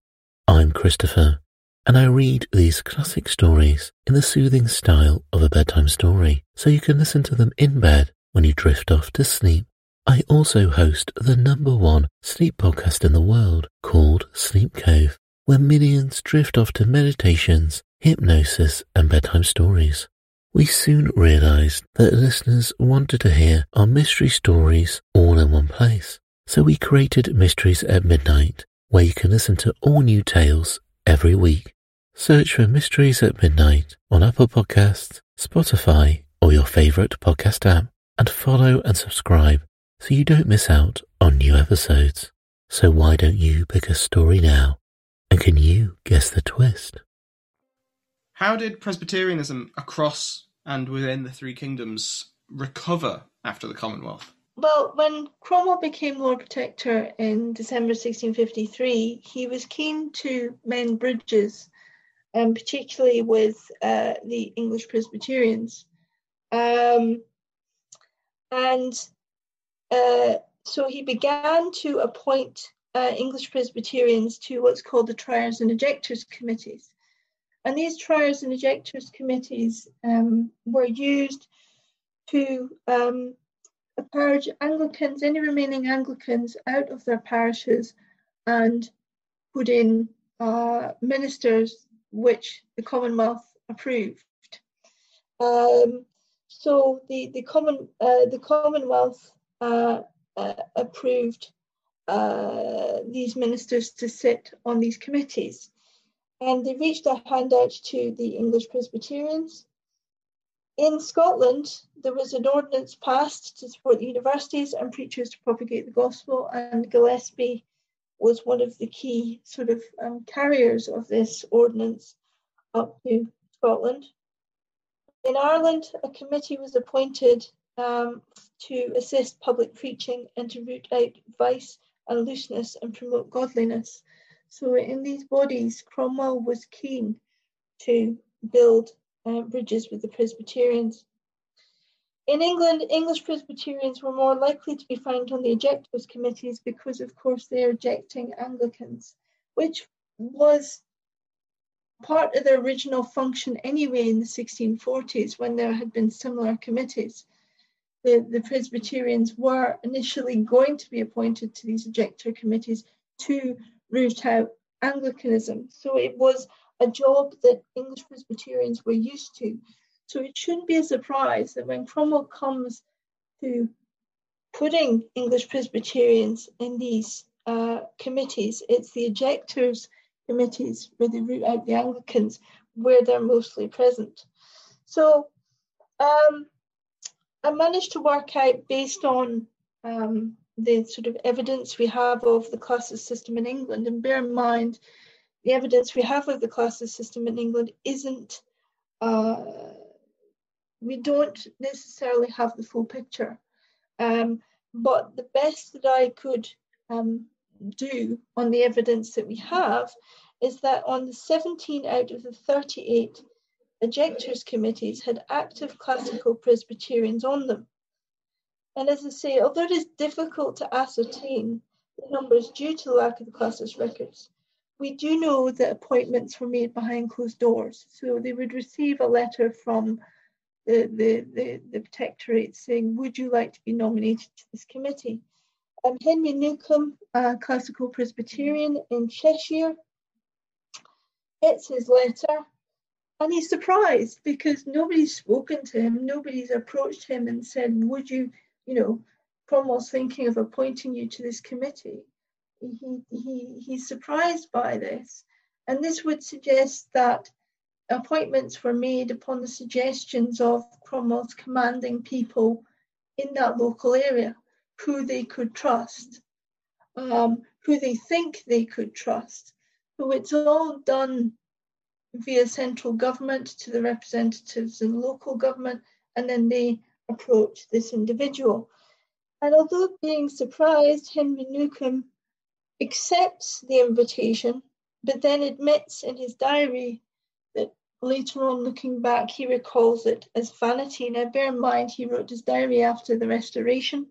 I'm Christopher, and I read these classic stories in the soothing style of a bedtime story, so you can listen to them in bed when you drift off to sleep. I also host the number one sleep podcast in the world called Sleep Cove, where millions drift off to meditations, hypnosis, and bedtime stories. We soon realized that listeners wanted to hear our mystery stories all in one place. So we created Mysteries at Midnight, where you can listen to all new tales every week. Search for Mysteries at Midnight on Apple Podcasts, Spotify, or your favorite podcast app, and follow and subscribe so you don't miss out on new episodes. So why don't you pick a story now? And can you guess the twist? How did Presbyterianism across and within the three kingdoms recover after the Commonwealth? Well, when Cromwell became Lord Protector in December 1653, he was keen to mend bridges, um, particularly with uh, the English Presbyterians. Um, and uh, so he began to appoint uh, English Presbyterians to what's called the Triers and Ejectors Committees. And these Triers and Ejectors Committees um, were used to um, purge Anglicans, any remaining Anglicans, out of their parishes and put in uh, ministers which the Commonwealth approved. Um, so the the common uh, the Commonwealth uh, uh, approved uh, these ministers to sit on these committees, and they reached a handout to the English Presbyterians. In Scotland, there was an ordinance passed to support the universities and preachers to propagate the gospel, and Gillespie was one of the key sort of um, carriers of this ordinance up to Scotland. In Ireland, a committee was appointed um, to assist public preaching and to root out vice and looseness and promote godliness. So, in these bodies, Cromwell was keen to build uh, bridges with the Presbyterians. In England, English Presbyterians were more likely to be found on the ejectors committees because, of course, they are ejecting Anglicans, which was part of their original function anyway in the 1640s when there had been similar committees. The, the Presbyterians were initially going to be appointed to these ejector committees to root out Anglicanism. So it was a job that English Presbyterians were used to. So it shouldn't be a surprise that when Cromwell comes to putting English Presbyterians in these uh, committees, it's the ejectors committees where they root out the Anglicans, where they're mostly present. So um, I managed to work out based on um, the sort of evidence we have of the classes system in England, and bear in mind the evidence we have of the classes system in England isn't, uh, we don't necessarily have the full picture. Um, but the best that I could um, do on the evidence that we have is that on the 17 out of the 38 ejectors committees had active classical Presbyterians on them. And as I say, although it is difficult to ascertain the numbers due to the lack of the classes records, we do know that appointments were made behind closed doors. So they would receive a letter from the, the, the, the protectorate saying, would you like to be nominated to this committee? Um, Henry Newcome, a classical Presbyterian in Cheshire, gets his letter and he's surprised because nobody's spoken to him, nobody's approached him and said, would you, you know, Cromwell's thinking of appointing you to this committee he, he, he's surprised by this. And this would suggest that appointments were made upon the suggestions of Cromwell's commanding people in that local area who they could trust, um, who they think they could trust. So it's all done via central government to the representatives in local government, and then they approach this individual. And although being surprised, Henry Newcome accepts the invitation, but then admits in his diary that later on, looking back, he recalls it as vanity. Now, bear in mind, he wrote his diary after the Restoration,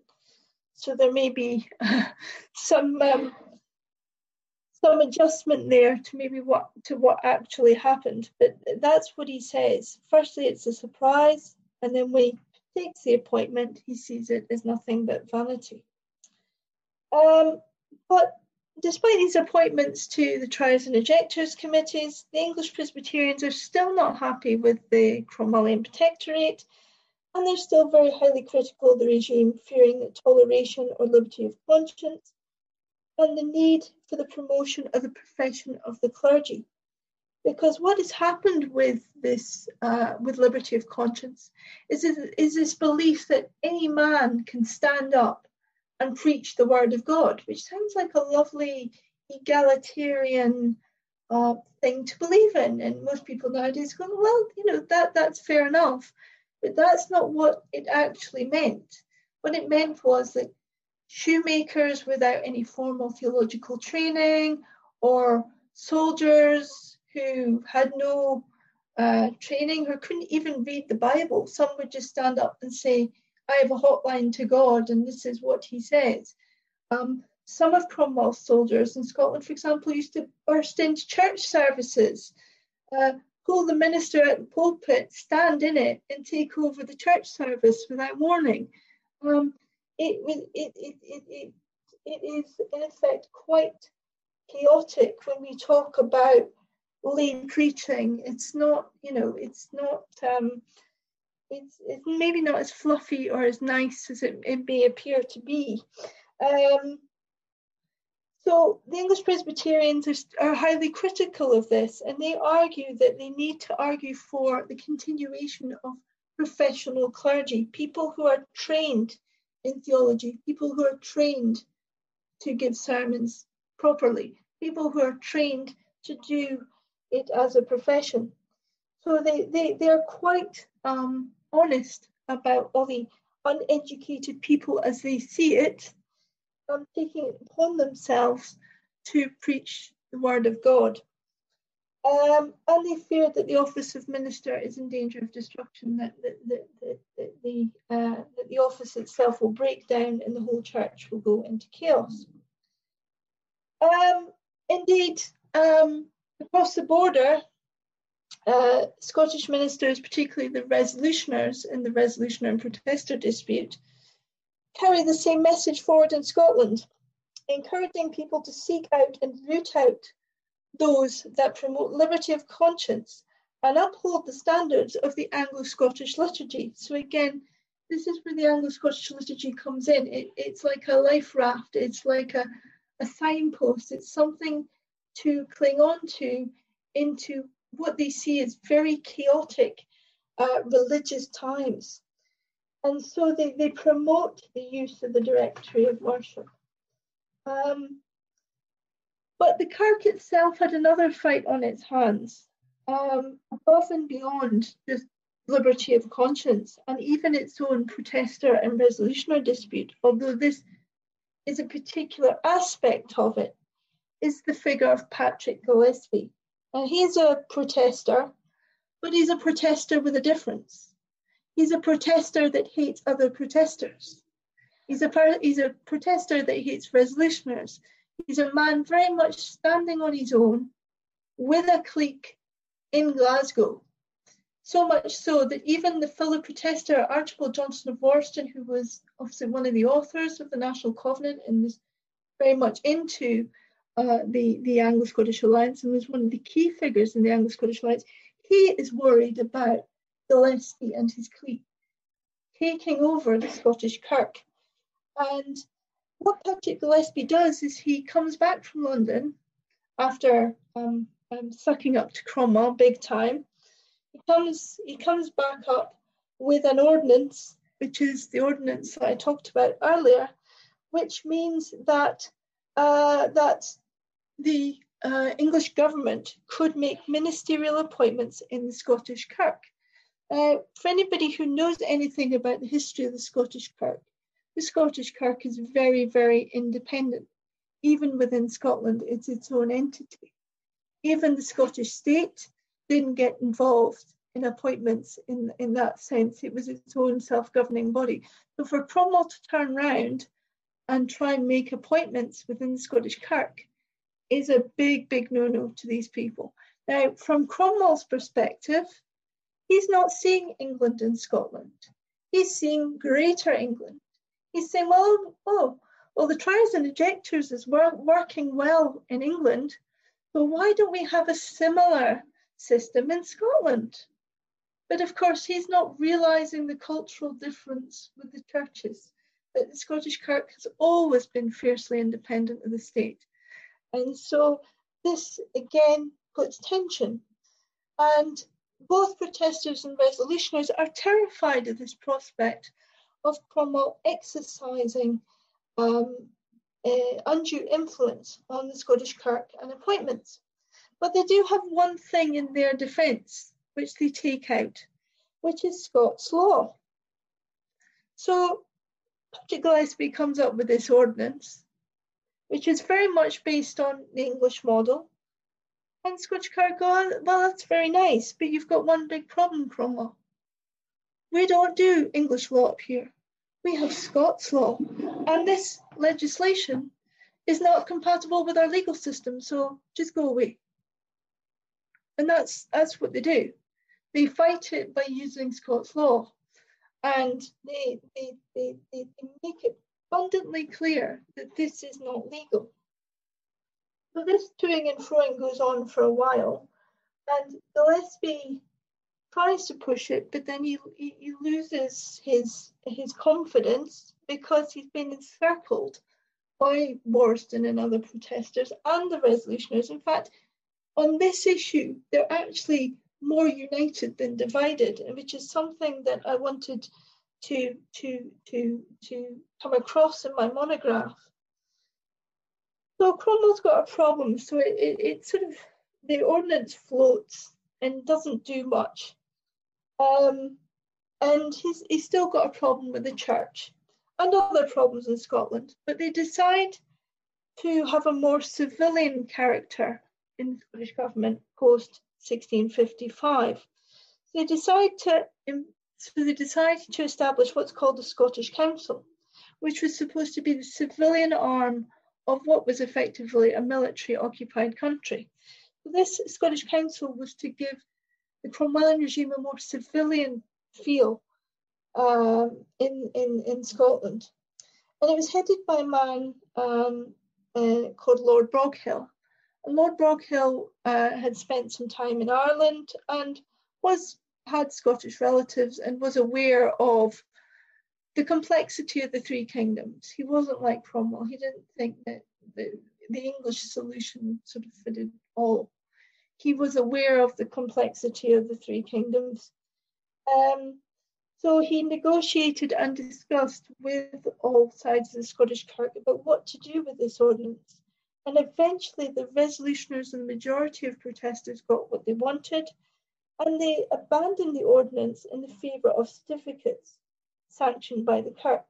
so there may be [LAUGHS] some um, some adjustment there to maybe what to what actually happened. But that's what he says. Firstly, it's a surprise, and then when he takes the appointment, he sees it as nothing but vanity. Um, but Despite these appointments to the Triers and Ejectors committees, the English Presbyterians are still not happy with the Cromwellian Protectorate, and they're still very highly critical of the regime, fearing that toleration or liberty of conscience and the need for the promotion of the profession of the clergy. Because what has happened with this, uh, with liberty of conscience, is, is this belief that any man can stand up and preach the word of God, which sounds like a lovely egalitarian uh, thing to believe in. And most people nowadays go, well, you know, that that's fair enough. But that's not what it actually meant. What it meant was that shoemakers without any formal theological training or soldiers who had no uh, training who couldn't even read the Bible, some would just stand up and say, I have a hotline to God, and this is what he says. Um, some of Cromwell's soldiers in Scotland, for example, used to burst into church services, uh, pull the minister at the pulpit, stand in it, and take over the church service without warning. Um, it, it, it, it, it, it is, in effect, quite chaotic when we talk about lay preaching. It's not, you know, it's not. Um, it's, it's maybe not as fluffy or as nice as it, it may appear to be. Um, so the English Presbyterians are, are, highly critical of this, and they argue that they need to argue for the continuation of professional clergy, people who are trained in theology, people who are trained to give sermons properly, people who are trained to do it as a profession. So they, they, they are quite um, honest about all the uneducated people as they see it, um, taking it upon themselves to preach the word of God. Um, and they fear that the office of minister is in danger of destruction, that, that, that, that, that the, uh, that the office itself will break down and the whole church will go into chaos. Um, indeed, um, across the border, uh, Scottish ministers, particularly the resolutioners in the resolutioner and protester dispute, carry the same message forward in Scotland, encouraging people to seek out and root out those that promote liberty of conscience and uphold the standards of the Anglo Scottish liturgy. So, again, this is where the Anglo Scottish liturgy comes in. It, it's like a life raft, it's like a, a signpost, it's something to cling on to into what they see as very chaotic uh, religious times. And so they, they promote the use of the directory of worship. Um, but the Kirk itself had another fight on its hands, um, above and beyond just liberty of conscience and even its own protester and resolutionary dispute, although this is a particular aspect of it, is the figure of Patrick Gillespie. And he's a protester, but he's a protester with a difference. He's a protester that hates other protesters. He's a, he's a protester that hates resolutioners. He's a man very much standing on his own with a clique in Glasgow. So much so that even the fellow protester Archibald Johnston of Warriston, who was obviously one of the authors of the National Covenant and was very much into uh, the, the Anglo Scottish Alliance and was one of the key figures in the Anglo Scottish Alliance, he is worried about Gillespie and his clique taking over the Scottish Kirk. And what Patrick Gillespie does is he comes back from London after um, um, sucking up to Cromwell big time. He comes he comes back up with an ordinance, which is the ordinance that I talked about earlier, which means that uh, that the uh, English government could make ministerial appointments in the Scottish Kirk. Uh, for anybody who knows anything about the history of the Scottish Kirk, the Scottish Kirk is very, very independent. Even within Scotland, it's its own entity. Even the Scottish state didn't get involved in appointments in, in that sense. It was its own self governing body. So for Cromwell to turn round and try and make appointments within the Scottish Kirk is a big, big no no to these people. Now, from Cromwell's perspective, he's not seeing England and Scotland, he's seeing Greater England he's saying, well, oh, well, the triers and ejectors is wor- working well in England, so why don't we have a similar system in Scotland? But of course, he's not realizing the cultural difference with the churches, that the Scottish Kirk has always been fiercely independent of the state. And so this again puts tension. And both protesters and resolutionaries are terrified of this prospect of Cromwell exercising um, uh, undue influence on the Scottish Kirk and appointments. But they do have one thing in their defence which they take out, which is Scots law. So Patrick Gillespie comes up with this ordinance, which is very much based on the English model. And Scottish Kirk go, well, that's very nice, but you've got one big problem, Cromwell. We don't do English law up here. We have Scots law. And this legislation is not compatible with our legal system, so just go away. And that's that's what they do. They fight it by using Scots law. And they, they, they, they, make it abundantly clear that this is not legal. So this toing and froing goes on for a while. And Gillespie tries to push it, but then he, he, loses his his confidence because he's been encircled by Warriston and other protesters and the resolutionaries. In fact, on this issue, they're actually more united than divided, which is something that I wanted to to to to come across in my monograph. So Cromwell's got a problem. So it, it, it sort of the ordinance floats and doesn't do much. Um, and he's, he's still got a problem with the church and other problems in Scotland. But they decide to have a more civilian character in the Scottish government post 1655. They decide to so they decided to establish what's called the Scottish Council, which was supposed to be the civilian arm of what was effectively a military occupied country. This Scottish Council was to give the Cromwellian regime a more civilian feel um, in, in, in Scotland. And it was headed by a man um, uh, called Lord Broghill. Lord Broghill uh, had spent some time in Ireland and was had Scottish relatives and was aware of the complexity of the three kingdoms. He wasn't like Cromwell. He didn't think that the, the English solution sort of fitted all. He was aware of the complexity of the three kingdoms. Um, so he negotiated and discussed with all sides of the Scottish Kirk about what to do with this ordinance. And eventually, the resolutioners and the majority of protesters got what they wanted, and they abandoned the ordinance in the favour of certificates sanctioned by the Kirk.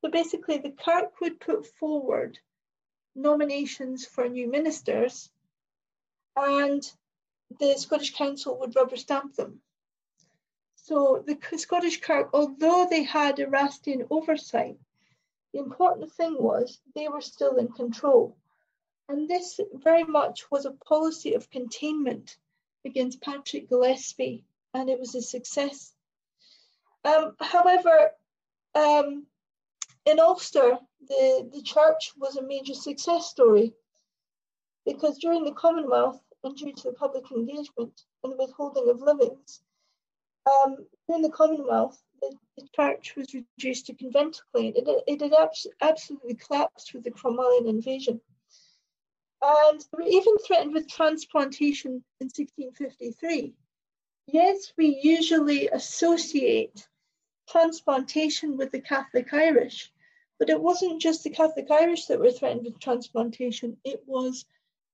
So basically, the Kirk would put forward nominations for new ministers, and the Scottish Council would rubber stamp them. So the Scottish Kirk, although they had Erastian oversight, the important thing was they were still in control. And this very much was a policy of containment against Patrick Gillespie, and it was a success. Um, however, um, in Ulster, the, the church was a major success story because during the Commonwealth and due to the public engagement and the withholding of livings, um, during the Commonwealth, the, the, church was reduced to conventiculae. It, it had abs- absolutely collapsed with the Cromwellian invasion. And we were even threatened with transplantation in 1653. Yes, we usually associate transplantation with the Catholic Irish, but it wasn't just the Catholic Irish that were threatened with transplantation, it was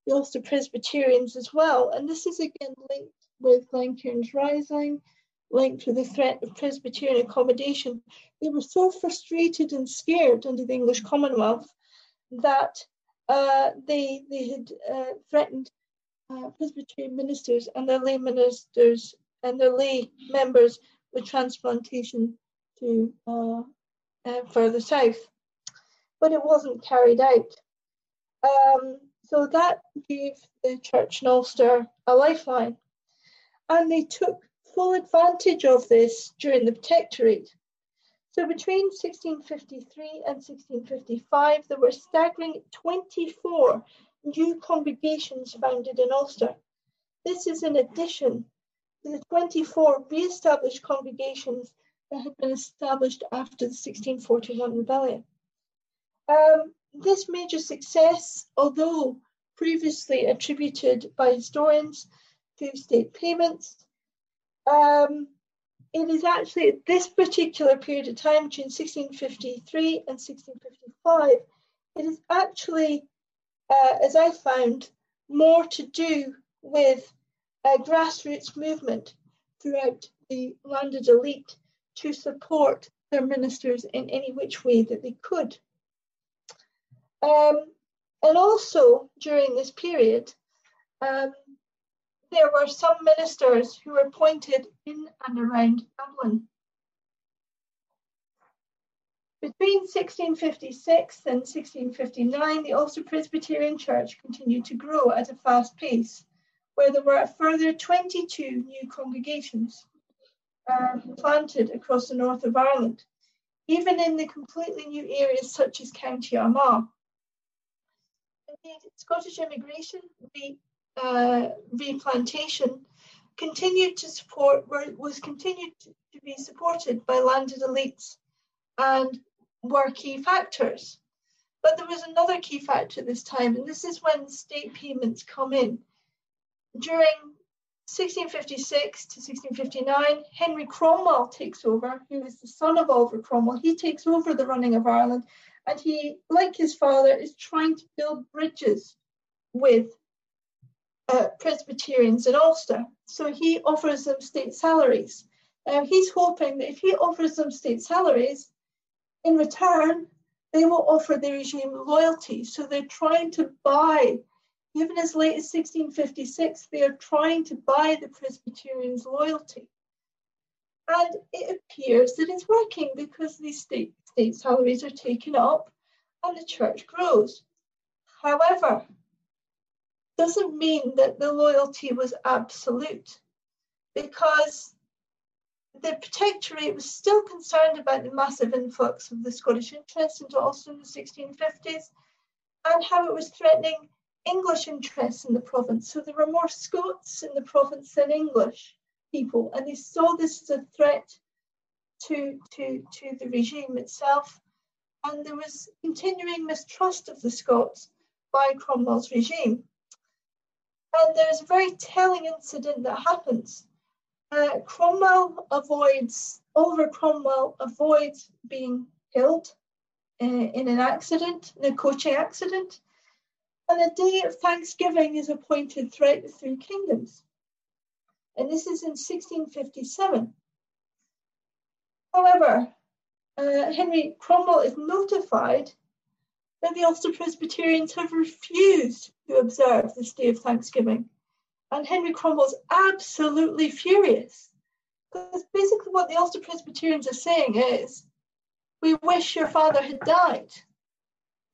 the Ulster Presbyterians as well. And this is again linked with Glencairn's Rising, linked with the threat of Presbyterian accommodation. They were so frustrated and scared under the English Commonwealth that uh, they they had uh, threatened uh, Presbyterian ministers and their lay ministers and their lay members with transplantation to uh, uh, further south, but it wasn't carried out. Um, so that gave the church in Ulster a lifeline, and they took full advantage of this during the Protectorate. So between 1653 and 1655, there were staggering 24 new congregations founded in Ulster. This is in addition to the 24 re-established congregations that had been established after the 1641 rebellion. Um, this major success, although previously attributed by historians to state payments, um, it is actually at this particular period of time, between 1653 and 1655, it is actually, uh, as I found, more to do with a grassroots movement throughout the landed elite to support their ministers in any which way that they could. Um, and also during this period, um, there were some ministers who were appointed in and around Dublin. Between 1656 and 1659, the Ulster Presbyterian Church continued to grow at a fast pace, where there were a further 22 new congregations um, planted across the north of Ireland, even in the completely new areas such as County Armagh. Indeed, Scottish immigration uh, replantation continued to support was continued to be supported by landed elites and were key factors. But there was another key factor this time, and this is when state payments come in. During 1656 to 1659, Henry Cromwell takes over, He who is the son of Oliver Cromwell. He takes over the running of Ireland, and he, like his father, is trying to build bridges with uh, Presbyterians in Ulster. So he offers them state salaries. Now he's hoping that if he offers them state salaries, in return, they will offer the regime loyalty. So they're trying to buy, even as late as 1656, they are trying to buy the Presbyterians' loyalty. And it appears that it's working because these state, state salaries are taken up and the church grows. However, doesn't mean that the loyalty was absolute because the protectorate was still concerned about the massive influx of the Scottish interest into Ulster in the 1650s and how it was threatening English interests in the province. So there were more Scots in the province than English people, and they saw this as a threat to, to, to the regime itself. And there was continuing mistrust of the Scots by Cromwell's regime. And there's a very telling incident that happens. Uh, Cromwell avoids, Oliver Cromwell avoids being killed uh, in an accident, in a coaching accident. And a day of Thanksgiving is appointed throughout the three kingdoms. And this is in 1657. However, uh, Henry Cromwell is notified that the Ulster Presbyterians have refused to observe this day of Thanksgiving. And Henry Cromwell's absolutely furious. Because basically, what the Ulster Presbyterians are saying is, we wish your father had died.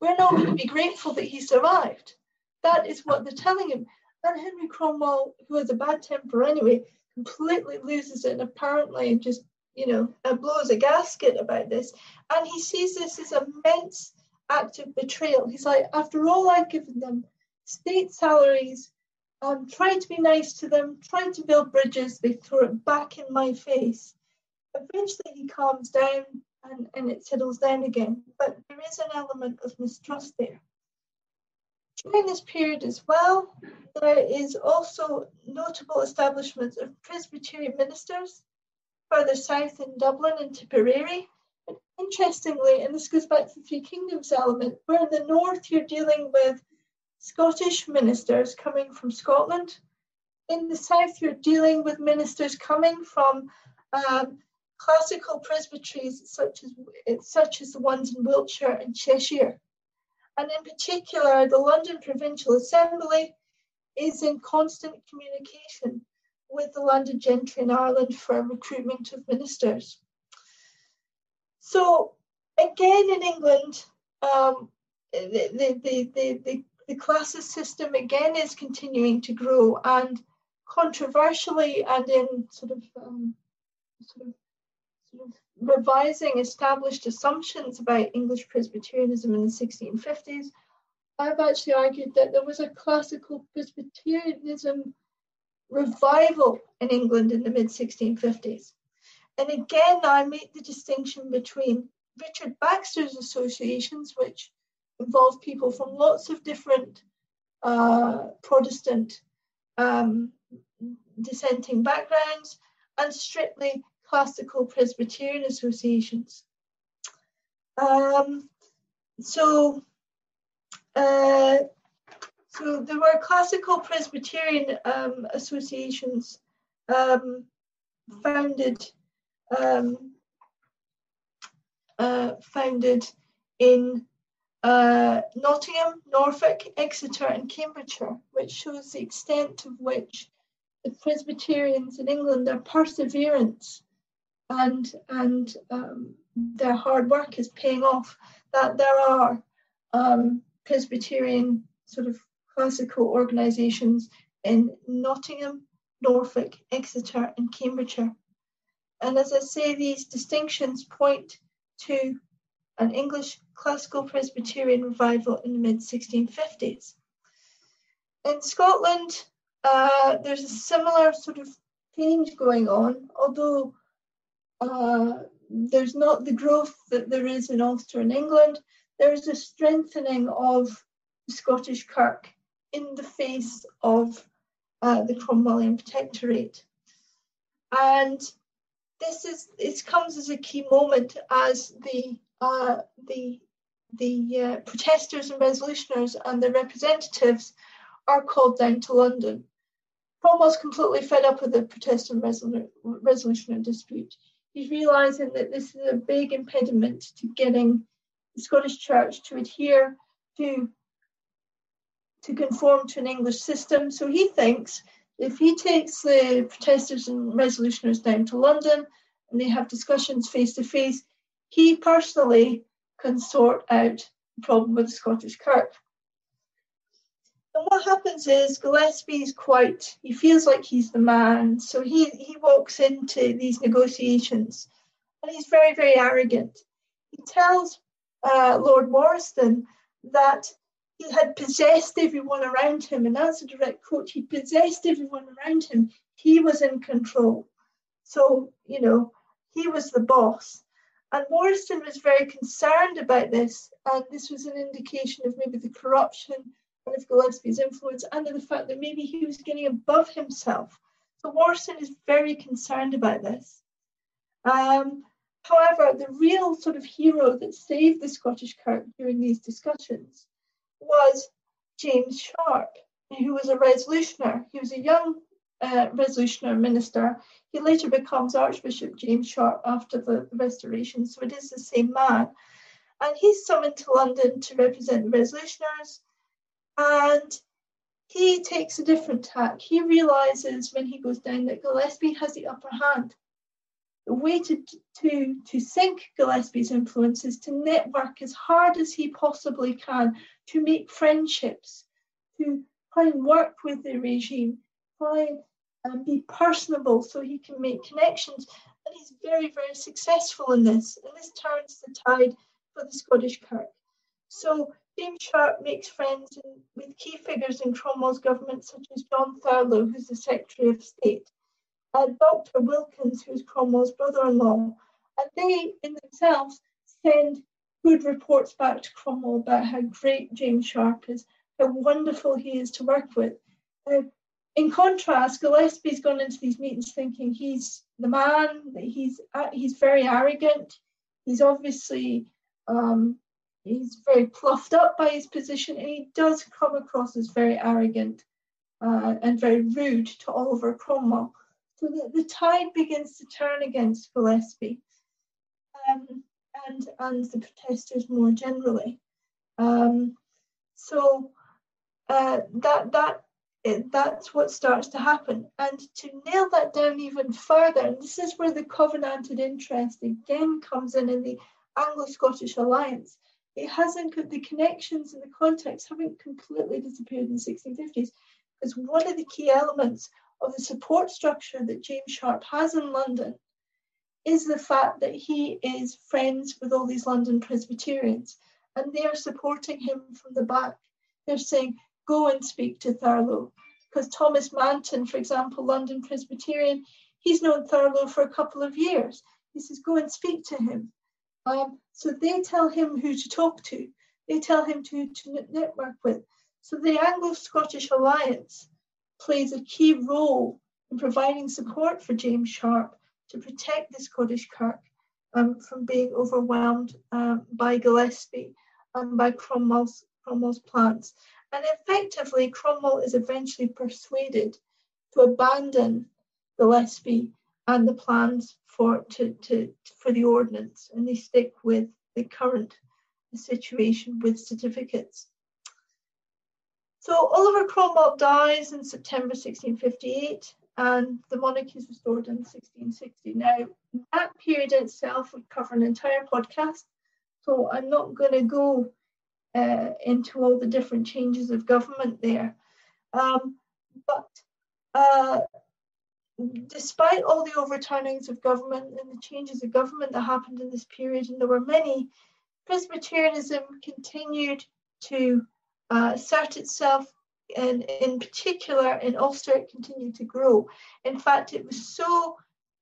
We're not going to be grateful that he survived. That is what they're telling him. And Henry Cromwell, who has a bad temper anyway, completely loses it and apparently just, you know, uh, blows a gasket about this. And he sees this as immense act of betrayal. He's like, after all I've given them, state salaries, um, trying to be nice to them, trying to build bridges, they throw it back in my face. Eventually he calms down and, and it settles down again. But there is an element of mistrust there. During this period as well, there is also notable establishments of Presbyterian ministers further south in Dublin and Tipperary. But interestingly, and this goes back to the Three Kingdoms element, where in the north you're dealing with Scottish ministers coming from Scotland. In the south, you're dealing with ministers coming from um, classical presbyteries such as, such as the ones in Wiltshire and Cheshire. And in particular, the London Provincial Assembly is in constant communication with the London gentry in Ireland for recruitment of ministers. So, again, in England, um, the, the, the, the, the classes system again is continuing to grow and controversially and in sort of, um, sort of revising established assumptions about English Presbyterianism in the 1650s, I've actually argued that there was a classical Presbyterianism revival in England in the mid 1650s. And again, I make the distinction between Richard Baxter's associations, which involve people from lots of different uh, Protestant um, dissenting backgrounds, and strictly classical Presbyterian associations. Um, so, uh, so there were classical Presbyterian um, associations um, founded um, uh, founded in uh, Nottingham, Norfolk, Exeter, and Cambridgeshire, which shows the extent of which the Presbyterians in England are perseverance and and um, their hard work is paying off. That there are um, Presbyterian sort of classical organisations in Nottingham, Norfolk, Exeter, and Cambridgeshire. And as I say, these distinctions point to an English classical Presbyterian revival in the mid 1650s. In Scotland, uh, there's a similar sort of change going on, although uh, there's not the growth that there is in Ulster and England. There is a strengthening of the Scottish Kirk in the face of uh, the Cromwellian Protectorate. And this is it comes as a key moment as the uh, the the uh, protesters and resolutioners and their representatives are called down to London. Cromwell's completely fed up with the protest and resolu- resolutionary dispute he's realizing that this is a big impediment to getting the Scottish Church to adhere to to conform to an English system. So he thinks if he takes the protesters and resolutioners down to London and they have discussions face to face, he personally can sort out the problem with the Scottish Kirk. And what happens is Gillespie's quite, he feels like he's the man. So he, he walks into these negotiations and he's very, very arrogant. He tells uh, Lord Warriston that he had possessed everyone around him, and that's a direct quote. He possessed everyone around him. He was in control. So, you know, he was the boss. And Warriston was very concerned about this, and this was an indication of maybe the corruption and of Gillespie's influence, and of the fact that maybe he was getting above himself. So Warriston is very concerned about this. Um, however, the real sort of hero that saved the Scottish Kirk during these discussions was James Sharp, who was a resolutioner. He was a young uh, resolutioner minister. He later becomes Archbishop James Sharp after the Restoration, so it is the same man. And he's summoned to London to represent the resolutioners, and he takes a different tack. He realizes when he goes down that Gillespie has the upper hand. The way to, to, to sink Gillespie's influence is to network as hard as he possibly can, to make friendships, to try and work with the regime, try and be personable so he can make connections. And he's very, very successful in this. And this turns the tide for the Scottish Kirk. So James Sharp makes friends in, with key figures in Cromwell's government, such as John Thurloe, who's the Secretary of State, uh, Dr. Wilkins, who's Cromwell's brother in law. And they, in themselves, send good reports back to Cromwell about how great James Sharp is, how wonderful he is to work with. Uh, in contrast, Gillespie's gone into these meetings thinking he's the man, he's uh, he's very arrogant, he's obviously um, he's very pluffed up by his position, and he does come across as very arrogant uh, and very rude to Oliver Cromwell. So the, the tide begins to turn against Gillespie um, and and the protesters more generally. Um, so uh, that that it, that's what starts to happen. And to nail that down even further, and this is where the covenanted interest again comes in in the Anglo-Scottish alliance. It hasn't the connections and the context haven't completely disappeared in the 1650s because one of the key elements of the support structure that James Sharp has in London is the fact that he is friends with all these London Presbyterians and they are supporting him from the back. They're saying, go and speak to Thurloe. Because Thomas Manton, for example, London Presbyterian, he's known Thurloe for a couple of years. He says, go and speak to him. Um, so they tell him who to talk to. They tell him to, to network with. So the Anglo-Scottish alliance plays a key role in providing support for James Sharp to protect the Scottish Kirk um, from being overwhelmed um, by Gillespie and by Cromwell's, Cromwell's plans. And effectively, Cromwell is eventually persuaded to abandon Gillespie and the plans for to, to for the ordinance, and they stick with the current situation with certificates. So Oliver Cromwell dies in September 1658, and the monarchy is restored in 1660. Now, that period itself would cover an entire podcast, so I'm not going to go uh, into all the different changes of government there. Um, but uh, despite all the overturnings of government and the changes of government that happened in this period, and there were many, Presbyterianism continued to uh, assert itself, and in particular in Ulster, it continued to grow. In fact, it was so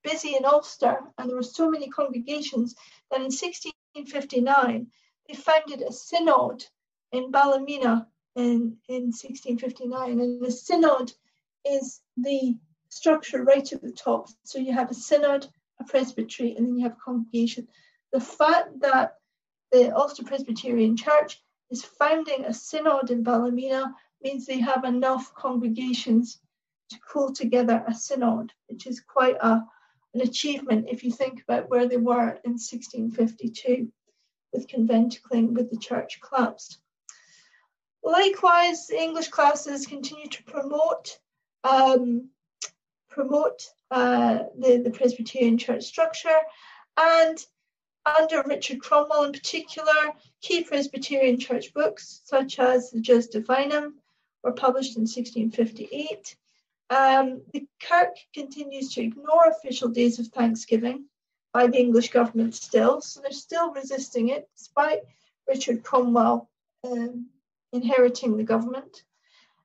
busy in Ulster, and there were so many congregations that in 1659 they founded a synod in Ballymena in, in 1659. And the synod is the structure right at the top. So you have a synod, a presbytery, and then you have a congregation. The fact that the Ulster Presbyterian Church is founding a synod in Ballymena means they have enough congregations to call together a synod, which is quite a, an achievement if you think about where they were in 1652 with conventicling with the church collapsed. Likewise, English classes continue to promote um, promote uh, the, the Presbyterian church structure and under Richard Cromwell in particular, key Presbyterian church books such as the Jus Divinum were published in 1658. Um, the Kirk continues to ignore official days of Thanksgiving by the English government still, so they're still resisting it despite Richard Cromwell um, inheriting the government.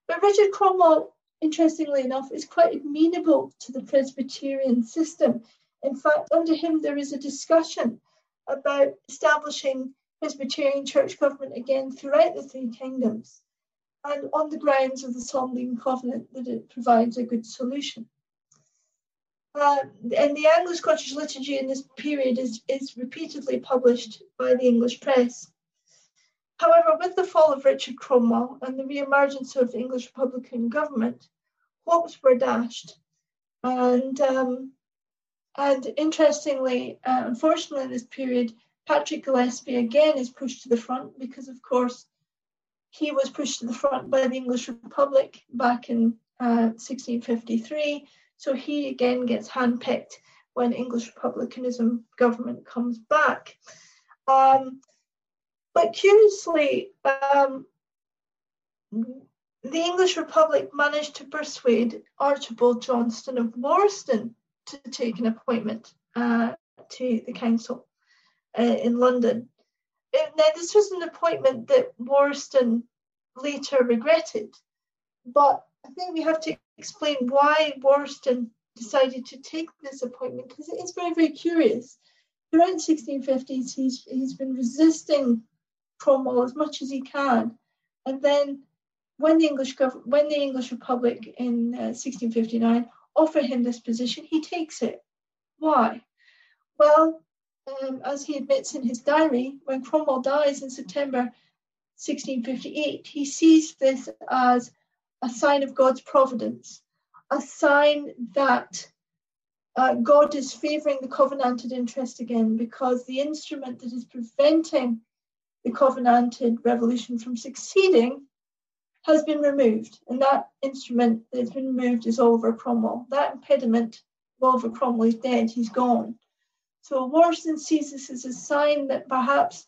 But Richard Cromwell, interestingly enough, is quite amenable to the Presbyterian system. In fact, under him, there is a discussion about establishing Presbyterian church government again throughout the three kingdoms, and on the grounds of the Solemn Covenant that it provides a good solution. Uh, and the Anglo Scottish liturgy in this period is, is repeatedly published by the English press. However, with the fall of Richard Cromwell and the re-emergence of the English Republican government, hopes were dashed. And um, and interestingly, uh, unfortunately, in this period, Patrick Gillespie again is pushed to the front because, of course, he was pushed to the front by the English Republic back in uh, 1653 so he again gets handpicked when English republicanism government comes back. Um, but curiously, um, the English Republic managed to persuade Archibald Johnston of Warriston to take an appointment uh, to the council uh, in London. Uh, now, this was an appointment that Warriston later regretted, but I think we have to explain why Warriston decided to take this appointment because it is very, very curious. Throughout the 1650s, he's, he's been resisting Cromwell as much as he can. And then when the English gov- when the English Republic in uh, 1659 offer him this position, he takes it. Why? Well, um, as he admits in his diary, when Cromwell dies in September 1658, he sees this as a sign of God's providence, a sign that uh, God is favoring the covenanted interest again because the instrument that is preventing the covenanted revolution from succeeding has been removed. And that instrument that has been removed is Oliver Cromwell. That impediment Oliver Cromwell is dead, he's gone. So Warriston sees this as a sign that perhaps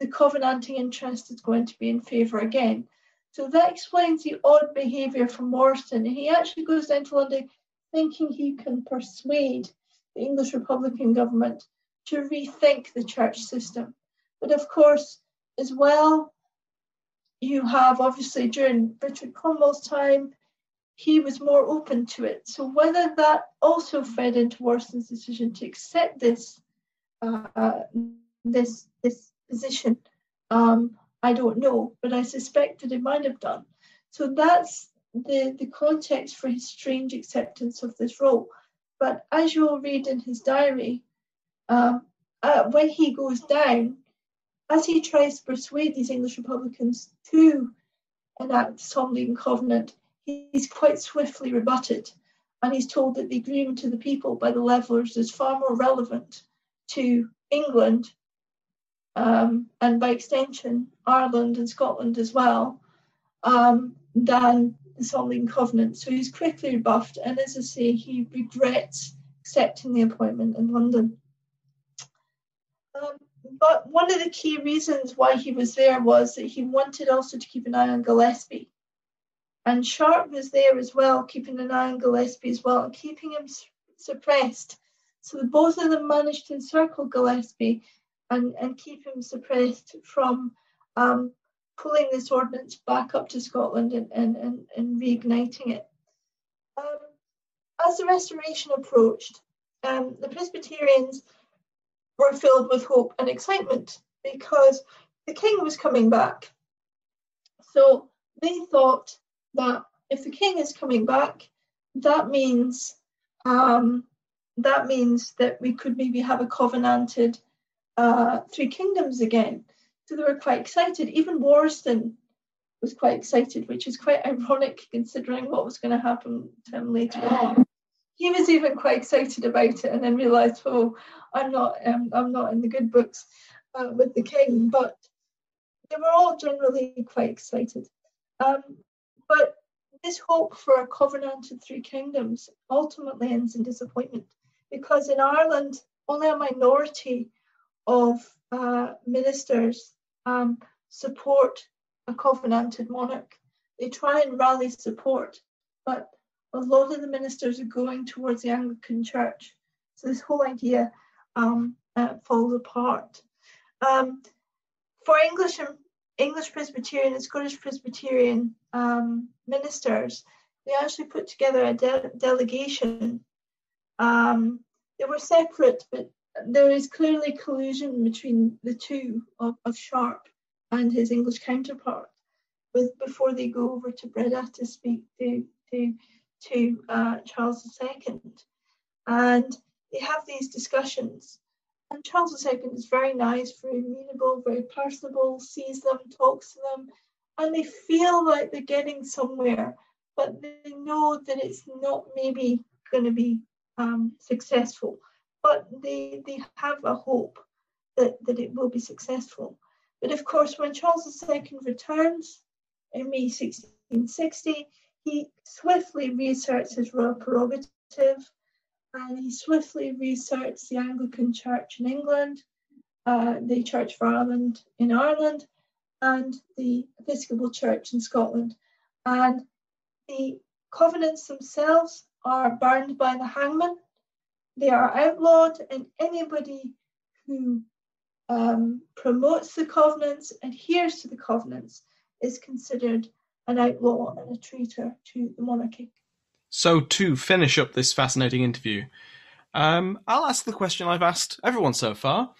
the covenanting interest is going to be in favour again. So that explains the odd behaviour from Warriston. He actually goes down to London thinking he can persuade the English Republican government to rethink the church system. But of course, as well, you have obviously during Richard Cromwell's time, he was more open to it. So whether that also fed into Warriston's decision to accept this uh, this this position um, I don't know, but I suspect that it might have done. So that's the, the context for his strange acceptance of this role. But as you'll read in his diary, um, uh, when he goes down, as he tries to persuade these English Republicans to enact the Solemn Covenant, he's quite swiftly rebutted. And he's told that the agreement to the people by the Levellers is far more relevant to England um, and by extension Ireland and Scotland as well, um, than the Solemn Covenant. So he's quickly rebuffed, and as I say, he regrets accepting the appointment in London. Um, but one of the key reasons why he was there was that he wanted also to keep an eye on Gillespie. And Sharp was there as well, keeping an eye on Gillespie as well, and keeping him suppressed. So both of them managed to encircle Gillespie and, and keep him suppressed from um, pulling this ordinance back up to Scotland and, and, and, and reigniting it. Um, as the Restoration approached, um, the Presbyterians were filled with hope and excitement because the king was coming back. So they thought that if the king is coming back, that means um, that means that we could maybe have a covenanted uh, Three Kingdoms again. So they were quite excited. Even Warriston was quite excited, which is quite ironic considering what was going to happen to him later on. He was even quite excited about it, and then realised, "Oh, I'm not, um, I'm not in the good books uh, with the king." But they were all generally quite excited. Um, but this hope for a covenanted three kingdoms ultimately ends in disappointment because in Ireland, only a minority of uh, ministers um, support a covenanted monarch. They try and rally support, but a lot of the ministers are going towards the Anglican Church. So this whole idea um, uh, falls apart. Um, for English and English Presbyterian and Scottish Presbyterian um, ministers, they actually put together a de- delegation. Um, they were separate, but there is clearly collusion between the two of, of Sharp and his English counterpart with, before they go over to Breda to speak to, to, to uh, Charles II. And they have these discussions. And Charles II is very nice, very amenable, very personable, sees them, talks to them, and they feel like they're getting somewhere, but they know that it's not maybe going to be um, successful. But they, they have a hope that, that it will be successful. But of course, when Charles II returns in May 1660, he swiftly reasserts his royal prerogative and he swiftly researched the Anglican Church in England, uh, the Church of Ireland in Ireland, and the Episcopal Church in Scotland. And the covenants themselves are burned by the hangman. They are outlawed, and anybody who um, promotes the covenants, adheres to the covenants, is considered an outlaw and a traitor to the monarchy. So, to finish up this fascinating interview, um, I'll ask the question I've asked everyone so far.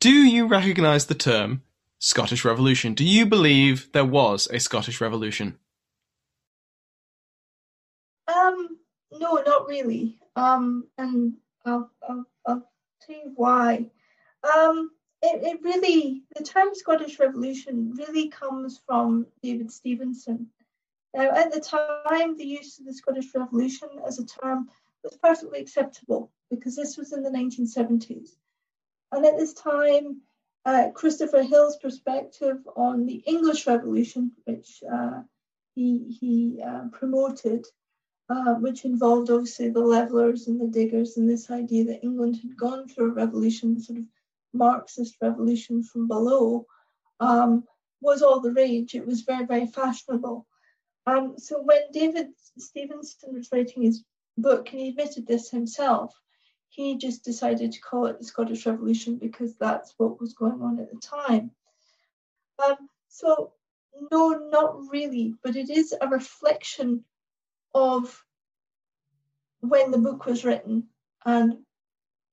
Do you recognise the term Scottish Revolution? Do you believe there was a Scottish Revolution? Um, no, not really. Um, and I'll, I'll, I'll tell you why. Um, it, it really, the term Scottish Revolution really comes from David Stevenson. Now, at the time, the use of the Scottish Revolution as a term was perfectly acceptable because this was in the 1970s. And at this time, uh, Christopher Hill's perspective on the English Revolution, which uh, he, he uh, promoted, uh, which involved obviously the levelers and the diggers, and this idea that England had gone through a revolution, sort of Marxist revolution from below, um, was all the rage. It was very, very fashionable. Um, so when David Stevenson was writing his book, and he admitted this himself, he just decided to call it the Scottish Revolution because that's what was going on at the time. Um, so no, not really, but it is a reflection of when the book was written and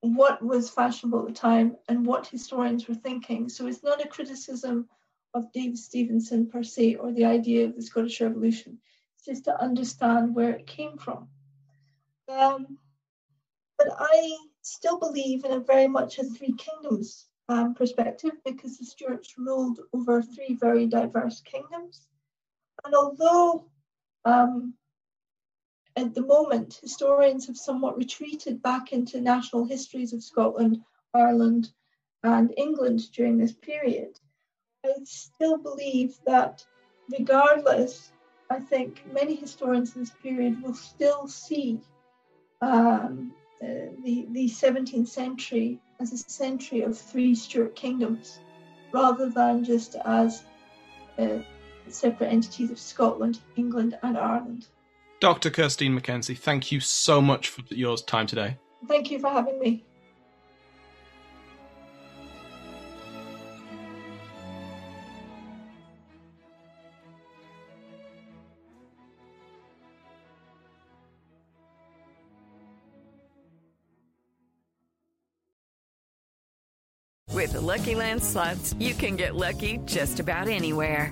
what was fashionable at the time and what historians were thinking. So it's not a criticism of David Stevenson per se or the idea of the Scottish Revolution. It's just to understand where it came from. Um, but I still believe in a very much a three kingdoms um, perspective because the Stuarts ruled over three very diverse kingdoms. And although um, at the moment historians have somewhat retreated back into national histories of Scotland, Ireland, and England during this period, I still believe that regardless, I think many historians in this period will still see um, the, the 17th century as a century of three Stuart kingdoms rather than just as uh, separate entities of Scotland, England, and Ireland. Dr. Kirsteen Mackenzie, thank you so much for your time today. Thank you for having me. With the Lucky Land slots, you can get lucky just about anywhere.